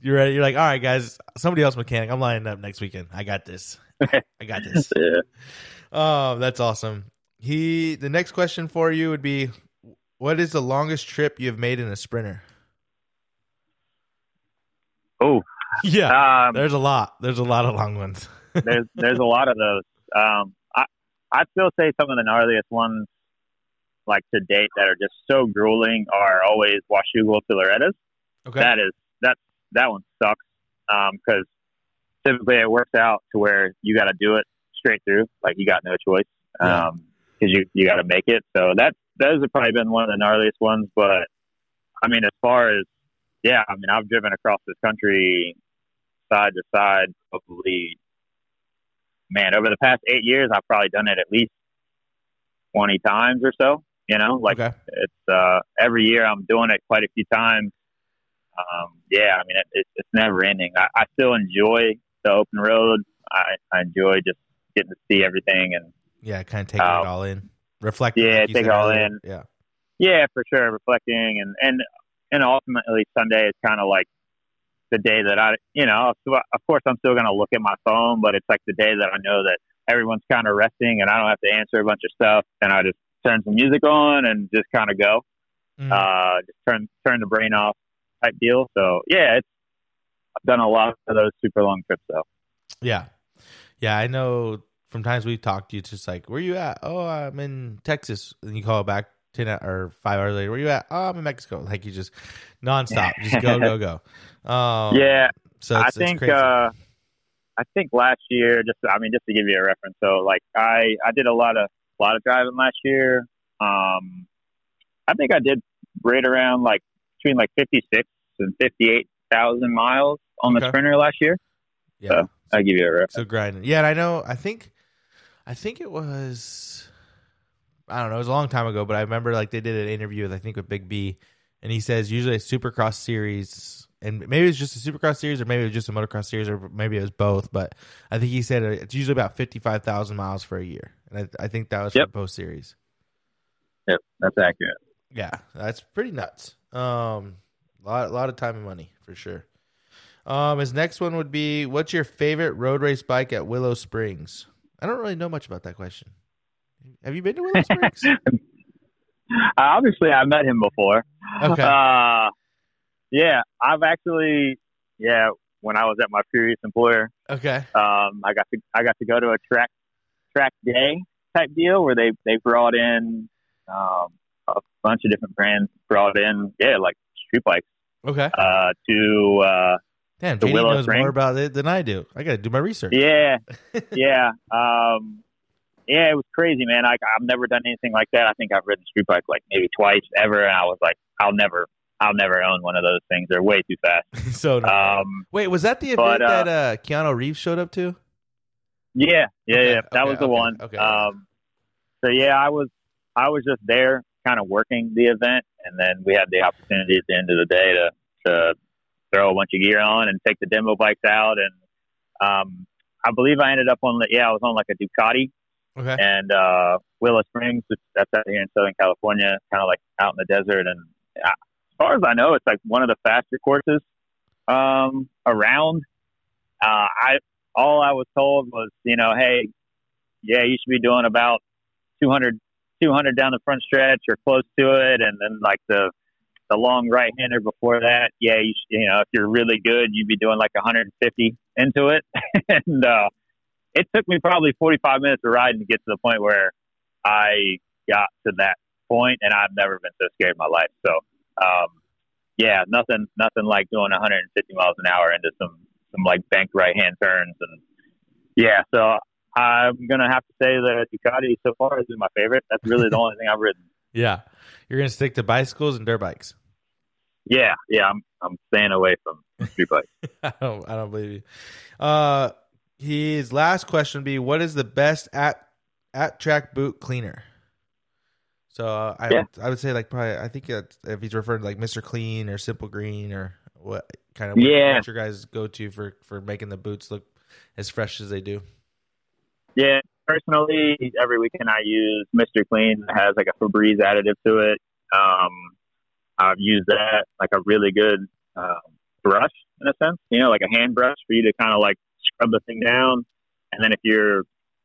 Speaker 1: You're ready. You're like, all right, guys, somebody else mechanic. I'm lining up next weekend. I got this. I got this.
Speaker 2: Yeah.
Speaker 1: Oh, that's awesome. He the next question for you would be what is the longest trip you've made in a sprinter?
Speaker 2: Oh,
Speaker 1: Yeah.
Speaker 2: um,
Speaker 1: There's a lot. There's a lot of long ones.
Speaker 2: there's there's a lot of those. Um, I I'd still say some of the gnarliest ones, like to date, that are just so grueling, are always Washougal to Loretta's.
Speaker 1: Okay.
Speaker 2: That is that that one sucks because typically it works out to where you got to do it straight through, like you got no choice because you you got to make it. So that those have probably been one of the gnarliest ones. But I mean, as far as yeah, I mean, I've driven across this country side to side probably man over the past eight years. I've probably done it at least twenty times or so. You know, like
Speaker 1: okay.
Speaker 2: it's uh, every year I'm doing it quite a few times. Um, yeah, I mean it, it, it's never ending. I, I still enjoy the open road. I, I enjoy just getting to see everything and
Speaker 1: Yeah, kind of taking
Speaker 2: Um,
Speaker 1: it all in. Reflecting.
Speaker 2: yeah,
Speaker 1: like
Speaker 2: take it all
Speaker 1: earlier.
Speaker 2: in.
Speaker 1: Yeah.
Speaker 2: yeah, for sure, reflecting and and and ultimately Sunday is kind of like the day that I you know of course I'm still gonna look at my phone, but it's like the day that I know that everyone's kind of resting and I don't have to answer a bunch of stuff and I just turn some music on and just kind of go.
Speaker 1: Mm.
Speaker 2: uh, just turn turn the brain off type deal. So yeah, it's I've done a lot of those super long trips though.
Speaker 1: Yeah. Yeah, I know from times we've talked to you, it's just like, where you at? Oh, I'm in Texas. And you call back 10 or five hours later, where you at? Oh, I'm in Mexico. Like you just nonstop, just go, go, go. Um,
Speaker 2: yeah,
Speaker 1: So
Speaker 2: I think uh, I think last year, just I mean, just to give you a reference, so like I I did a lot of a lot of driving last year. Um, I think I did right around like between like fifty six and fifty eight thousand miles on
Speaker 1: Okay.
Speaker 2: the Sprinter last year.
Speaker 1: yeah.
Speaker 2: I'll give you a reference.
Speaker 1: So grinding. Yeah, and I know. I think, I think it was. I don't know. It was a long time ago, but I remember like they did an interview with I think with Big B, and he says usually a Supercross series, and maybe it's just a Supercross series, or maybe it was just a motocross series, or maybe it was both. But I think he said it's usually about fifty five thousand miles for a year, and I, I think that was
Speaker 2: Yep.
Speaker 1: for both series.
Speaker 2: Yep, that's accurate.
Speaker 1: Yeah, that's pretty nuts. Um, a lot, lot of time and money for sure. Um, his next one would be, "What's your favorite road race bike at Willow Springs?" I don't really know much about that question. Have you been to Willow Springs?
Speaker 2: Obviously, I met him before.
Speaker 1: Okay.
Speaker 2: Uh, yeah, I've actually, yeah, when I was at my previous employer,
Speaker 1: okay.
Speaker 2: um, I got to I got to go to a track track day type deal where they they brought in um, a bunch of different brands brought in yeah like street bikes
Speaker 1: Okay.
Speaker 2: uh, to uh,
Speaker 1: Damn, JD knows
Speaker 2: Springs?
Speaker 1: more about it than I do. I got to do my research.
Speaker 2: yeah yeah um, yeah it was crazy man I, I've never done anything like that I think I've ridden street bike like maybe twice ever and I was like I'll never I'll never own one of those things they're way too fast
Speaker 1: so
Speaker 2: um,
Speaker 1: wait, was that the event
Speaker 2: but, uh,
Speaker 1: that uh, Keanu Reeves showed up to?
Speaker 2: Yeah, yeah,
Speaker 1: Okay,
Speaker 2: yeah. That
Speaker 1: okay,
Speaker 2: was the
Speaker 1: okay,
Speaker 2: one.
Speaker 1: okay.
Speaker 2: Um, so yeah, I was I was just there, kind of working the event, and then we had the opportunity at the end of the day to to throw a bunch of gear on and take the demo bikes out, and um, I believe I ended up on the yeah, I was on like a Ducati
Speaker 1: Okay.
Speaker 2: and uh, Willow Springs. which- That's out here in Southern California, kind of like out in the desert. And uh, as far as I know, it's like one of the faster courses um, around. Uh, I all I was told was, you know, hey, yeah, you should be doing about 200, 200 down the front stretch or close to it, and then like the the long right hander before that, yeah, you, you know, if you're really good, you'd be doing like 150 into it, and uh, it took me probably 45 minutes of riding to get to the point where I got to that point, and I've never been so scared in my life. So, um, yeah, nothing, nothing like doing 150 miles an hour into some, some like bank right hand turns, and yeah, so I'm gonna have to say that Ducati so far has been my favorite. That's really the only thing I've ridden.
Speaker 1: Yeah. You're going to stick to bicycles and dirt bikes.
Speaker 2: Yeah, yeah, I'm, I'm staying away from street bikes.
Speaker 1: I don't I don't believe you. Uh his last question would be what is the best at at track boot cleaner? So uh, I
Speaker 2: Yeah.
Speaker 1: would, I would say like probably I think if he's referring to like Mr. Clean or Simple Green or what kind of
Speaker 2: Yeah.
Speaker 1: what your guys go to for for making the boots look as fresh as they do.
Speaker 2: Yeah, personally, every weekend I use Mr. Clean. It has like a Febreze additive to it. Um, I've used that like a really good um, brush in a sense, you know, like a hand brush for you to kind of like scrub the thing down. And then if you're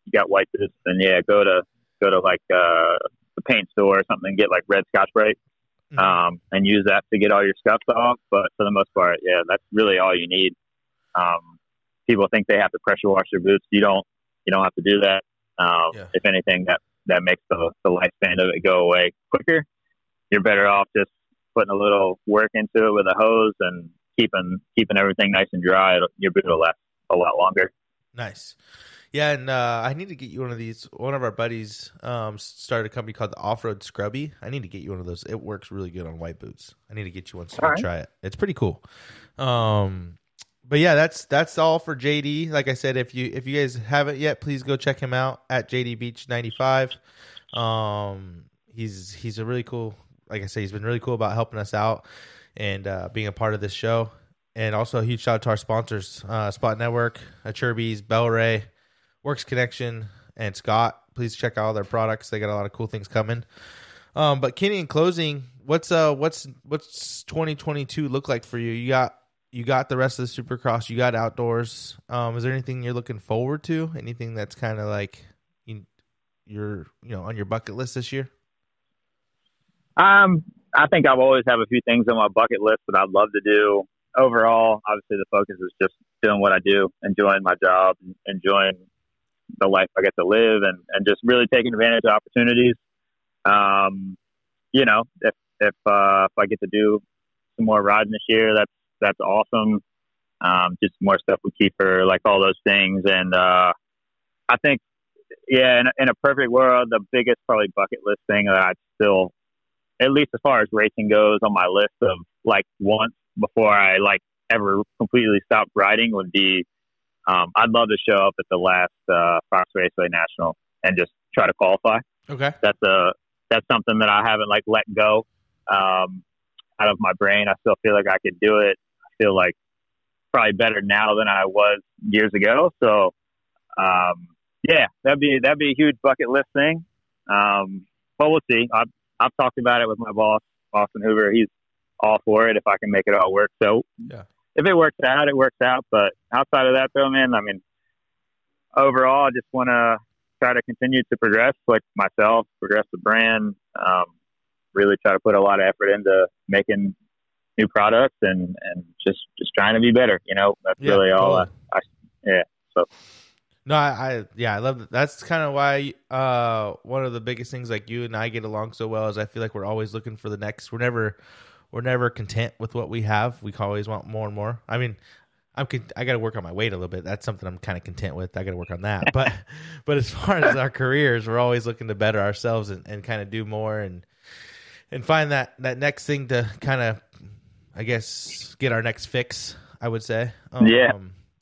Speaker 2: you got white boots, then yeah, go to go to like uh, the paint store or something, get like red Scotch Brite,
Speaker 1: Mhm.
Speaker 2: um, and use that to get all your scuffs off. But for the most part, yeah, that's really all you need. Um, people think they have to pressure wash their boots. You don't. You don't have to do that. Um,
Speaker 1: Yeah.
Speaker 2: If anything, that that makes the, the lifespan of it go away quicker. You're better off just putting a little work into it with a hose and keeping keeping everything nice and dry. It'll- Your boot will last a lot longer.
Speaker 1: Nice. Yeah, and uh, I need to get you one of these. One of our buddies um, started a company called the Off Road Scrubby. I need to get you one of those. It works really good on white boots. I need to get you one so you can
Speaker 2: right.
Speaker 1: try it. It's pretty cool. Um, but yeah, that's that's all for JD. Like I said, if you if you guys haven't yet, please go check him out at JD Beach ninety five. Um, he's he's a really cool. Like I said, he's been really cool about helping us out and uh, being a part of this show. And also a huge shout out to our sponsors, uh, Spot Network, Acerbis, Bellray, Works Connection, and Scott. Please check out all their products. They got a lot of cool things coming. Um, but Kenny, in closing, what's uh what's what's 2022 look like for you? You got you got the rest of the Supercross. You got outdoors. Um, is there anything you're looking forward to? Anything that's kind of like you, you're you know on your bucket list this year?
Speaker 2: Um, I think I've always have a few things on my bucket list that I'd love to do. Overall, obviously, the focus is just doing what I do, enjoying my job, enjoying the life I get to live, and, and just really taking advantage of opportunities. Um, you know, if if uh, if I get to do some more riding this year, that's that's awesome. Um, just more stuff with Keeper, like all those things, and uh, I think, yeah, in a, in a perfect world, the biggest probably bucket list thing that I'd still at least as far as racing goes on my list of like once before I like ever completely stop riding would be um, I'd love to show up at the last uh, Fox Raceway National and just try to qualify.
Speaker 1: Okay.
Speaker 2: That's a that's something that I haven't like let go um, out of my brain. I still feel like I could do it. Feel like probably better now than I was years ago. So um, yeah, that'd be that'd be a huge bucket list thing. Um, but we'll see. I've I've talked about it with my boss, Austin Hoover. He's all for it if I can make it all work. So
Speaker 1: Yeah.
Speaker 2: if it works out, it works out. But outside of that, though, man, I mean, overall, I just want to try to continue to progress, like myself, progress the brand. Um, really try to put a lot of effort into making new products and and just just trying to be better. You know, that's
Speaker 1: Yeah,
Speaker 2: really all. I. I yeah. So
Speaker 1: No, I, I yeah, I love that. That's kind of why uh one of the biggest things like you and I get along so well is I feel like we're always looking for the next. We're never we're never content with what we have. We always want more and more. I mean, I'm con- I got to work on my weight a little bit. That's something I'm kind of content with. I got to work on that. But but as far as our careers, we're always looking to better ourselves and, and kind of do more and and find that that next thing to kind of I guess get our next fix. I would say. Um,
Speaker 2: Yeah.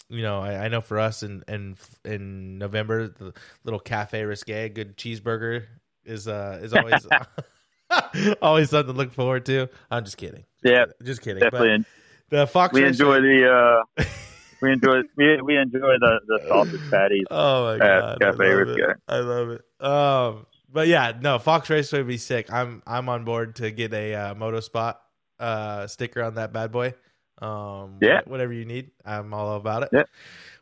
Speaker 1: You know, I, I know for us in in in November, the little cafe risque, good cheeseburger is uh is always always something to look forward to. I'm just kidding.
Speaker 2: yeah,
Speaker 1: Just kidding.
Speaker 2: definitely.
Speaker 1: But the Fox
Speaker 2: we enjoy the uh, we enjoy we we enjoy the the sausage patties.
Speaker 1: Oh my god,
Speaker 2: Cafe
Speaker 1: I love
Speaker 2: Risque.
Speaker 1: I love it. Um, but yeah, no, Fox Raceway would be sick. I'm I'm on board to get a uh, Moto Spot uh, sticker on that bad boy. Um,
Speaker 2: Yeah.
Speaker 1: whatever you need, I'm all about it.
Speaker 2: Yeah.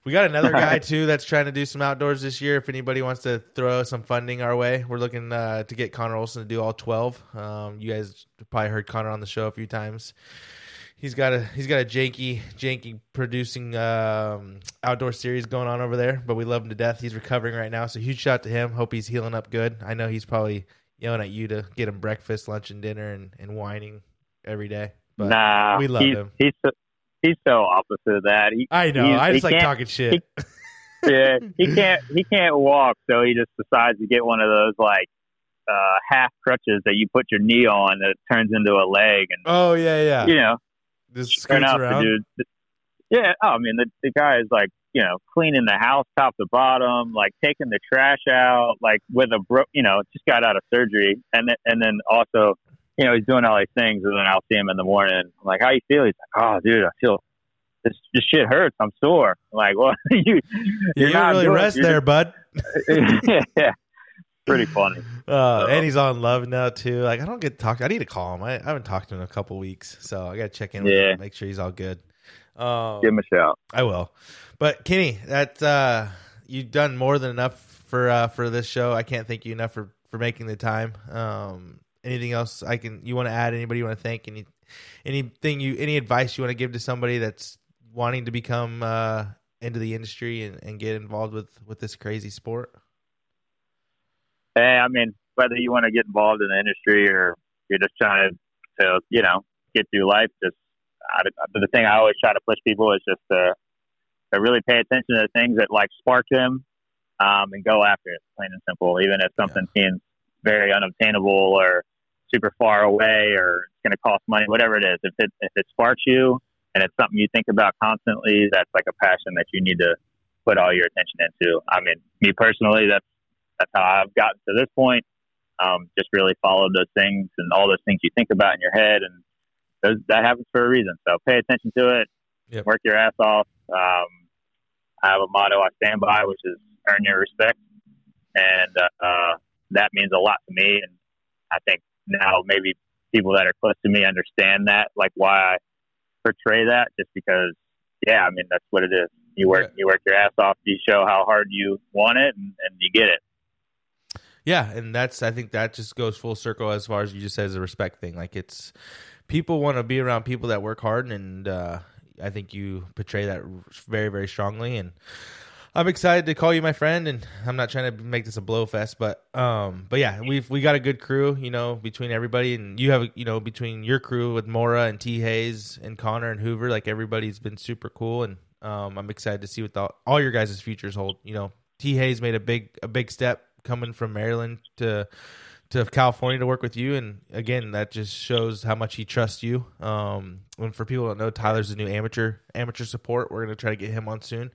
Speaker 1: We got another guy too that's trying to do some outdoors this year. If anybody wants to throw some funding our way, we're looking uh, to get Connor Olson to do all twelve. Um, you guys probably heard Connor on the show a few times. He's got a he's got a janky janky producing um, outdoor series going on over there, but we love him to death. He's recovering right now, so huge shout to him. Hope he's healing up good. I know he's probably yelling at you to get him breakfast, lunch, and dinner, and, and whining every day. But
Speaker 2: nah,
Speaker 1: we love
Speaker 2: he's,
Speaker 1: him.
Speaker 2: He's so, he's so opposite of that. He,
Speaker 1: I know. I
Speaker 2: he
Speaker 1: just like talking shit.
Speaker 2: yeah, he can't he can't walk, so he just decides to get one of those like uh half crutches that you put your knee on that turns into a leg, and
Speaker 1: oh yeah, yeah.
Speaker 2: you know,
Speaker 1: Just
Speaker 2: turn
Speaker 1: scoots
Speaker 2: out
Speaker 1: around.
Speaker 2: the dude. Yeah, oh, I mean the the guy is like you know cleaning the house top to bottom, like taking the trash out, like with a bro, you know, just got out of surgery, and and then also. You know, he's doing all these things, and then I'll see him in the morning. I'm like, "How you feel?" He's like, "Oh, dude, I feel this. This shit hurts. I'm sore." I'm like, well, you
Speaker 1: You
Speaker 2: you're
Speaker 1: didn't
Speaker 2: not
Speaker 1: really
Speaker 2: doing-
Speaker 1: rest there, bud.
Speaker 2: yeah, pretty funny.
Speaker 1: Uh, and he's on love now too. Like I don't get talked. I need to call him. I, I haven't talked to him in a couple weeks, so I got to check in with
Speaker 2: Yeah.
Speaker 1: him, make sure he's all good. Um,
Speaker 2: Give him a shout.
Speaker 1: I will. But Kenny, that uh, you've done more than enough for uh, for this show. I can't thank you enough for for making the time. Um, anything else I can you want to add? Anybody you want to thank? Any anything you any advice you want to give to somebody that's wanting to become uh, into the industry and, and get involved with with this crazy sport?
Speaker 2: Hey, I mean, whether you want to get involved in the industry or you're just trying to, to you know, get through life, just I, the thing I always try to push people is just to, to really pay attention to the things that like spark them um, and go after it, plain and simple. Even if something seems very unobtainable or super far away or it's going to cost money, whatever it is, if it if it sparks you and it's something you think about constantly, that's like a passion that you need to put all your attention into. I mean, me personally, that's that's how I've gotten to this point. Um, just really follow those things and all those things you think about in your head, and those, that happens for a reason. So pay attention to it.
Speaker 1: Yep.
Speaker 2: Work your ass off. Um, I have a motto I stand by, which is earn your respect, and uh, uh, that means a lot to me. And I think now maybe people that are close to me understand that, like why I portray that, just because. Yeah, I mean that's what it is. You work,
Speaker 1: Yeah.
Speaker 2: you work your ass off. You show how hard you want it, and, and you get it.
Speaker 1: Yeah, and that's I think that just goes full circle as far as you just said as a respect thing. Like it's people want to be around people that work hard, and uh, I think you portray that very very strongly. And I'm excited to call you my friend, and I'm not trying to make this a blow fest, but um, but yeah, we've we got a good crew, you know, between everybody, and you have you know between your crew with Mora and T Hayes and Connor and Hoover, like everybody's been super cool, and um, I'm excited to see what the, all your guys' futures hold. You know, T Hayes made a big a big step coming from Maryland to to California to work with you, and again, that just shows how much he trusts you. Um, and for people that know, Tyler's a new amateur amateur support. We're gonna try to get him on soon,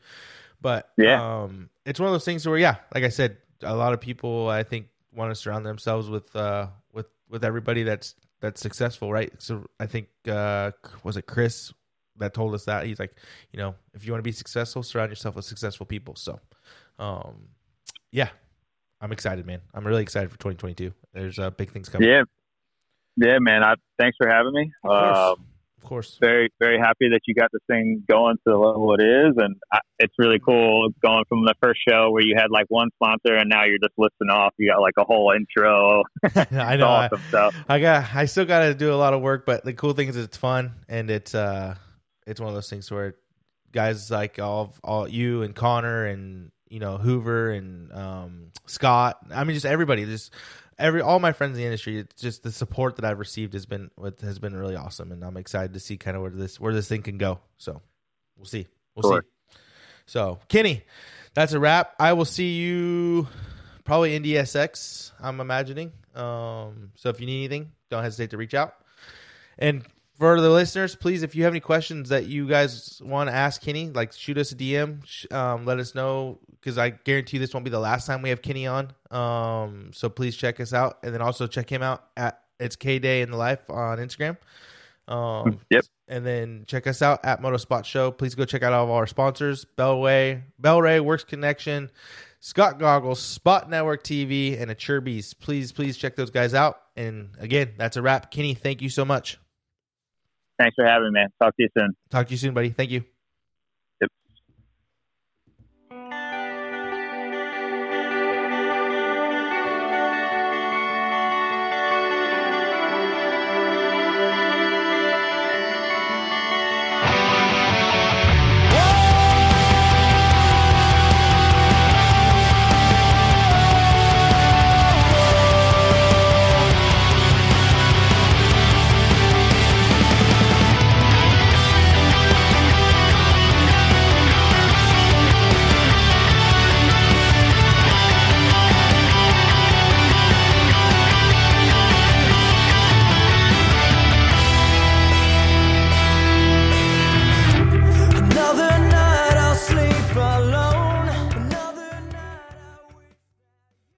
Speaker 1: but
Speaker 2: Yeah.
Speaker 1: um, it's one of those things where, yeah, like I said, a lot of people I think want to surround themselves with uh with with everybody that's that's successful, right? So I think uh was it Chris that told us that he's like, you know, if you want to be successful, surround yourself with successful people. So, um, yeah, I'm excited, man. I'm really excited for 2022. There's uh, big things coming.
Speaker 2: Yeah, yeah, man. I thanks for having me. Um,
Speaker 1: Of course.
Speaker 2: Very, very happy that you got this thing going to the level it is, and I, it's really cool going from the first show where you had like one sponsor, and now you're just listing off. You got like a whole intro.
Speaker 1: I know.
Speaker 2: awesome stuff.
Speaker 1: I got. I still got to do a lot of work, but the cool thing is it's fun and it's uh, it's one of those things where guys like all all you and Connor and you know Hoover and um, Scott. I mean, just everybody. Just every all my friends in the industry. It's just the support that I've received has been has been really awesome, and I'm excited to see kind of where this where this thing can go. So we'll see. We'll
Speaker 2: Sure.
Speaker 1: see. So Kenny, that's a wrap. I will see you probably in DSX. I'm imagining. Um, so if you need anything, don't hesitate to reach out. And for the listeners, please, if you have any questions that you guys want to ask Kenny, like shoot us a DM. Um, let us know because I guarantee this won't be the last time we have Kenny on. Um, so please check us out, and then also check him out at it's K Day in the Life on Instagram. Um,
Speaker 2: Yep.
Speaker 1: And then check us out at Moto Spot Show. Please go check out all of our sponsors: Bellway, Bellray, Works Connection, Scott Goggles, Spot Network TV, and Acerbis. Please, please check those guys out. And again, that's a wrap. Kenny, thank you so much.
Speaker 2: Thanks for having me, man. Talk to you soon.
Speaker 1: Talk to you soon, buddy. Thank you.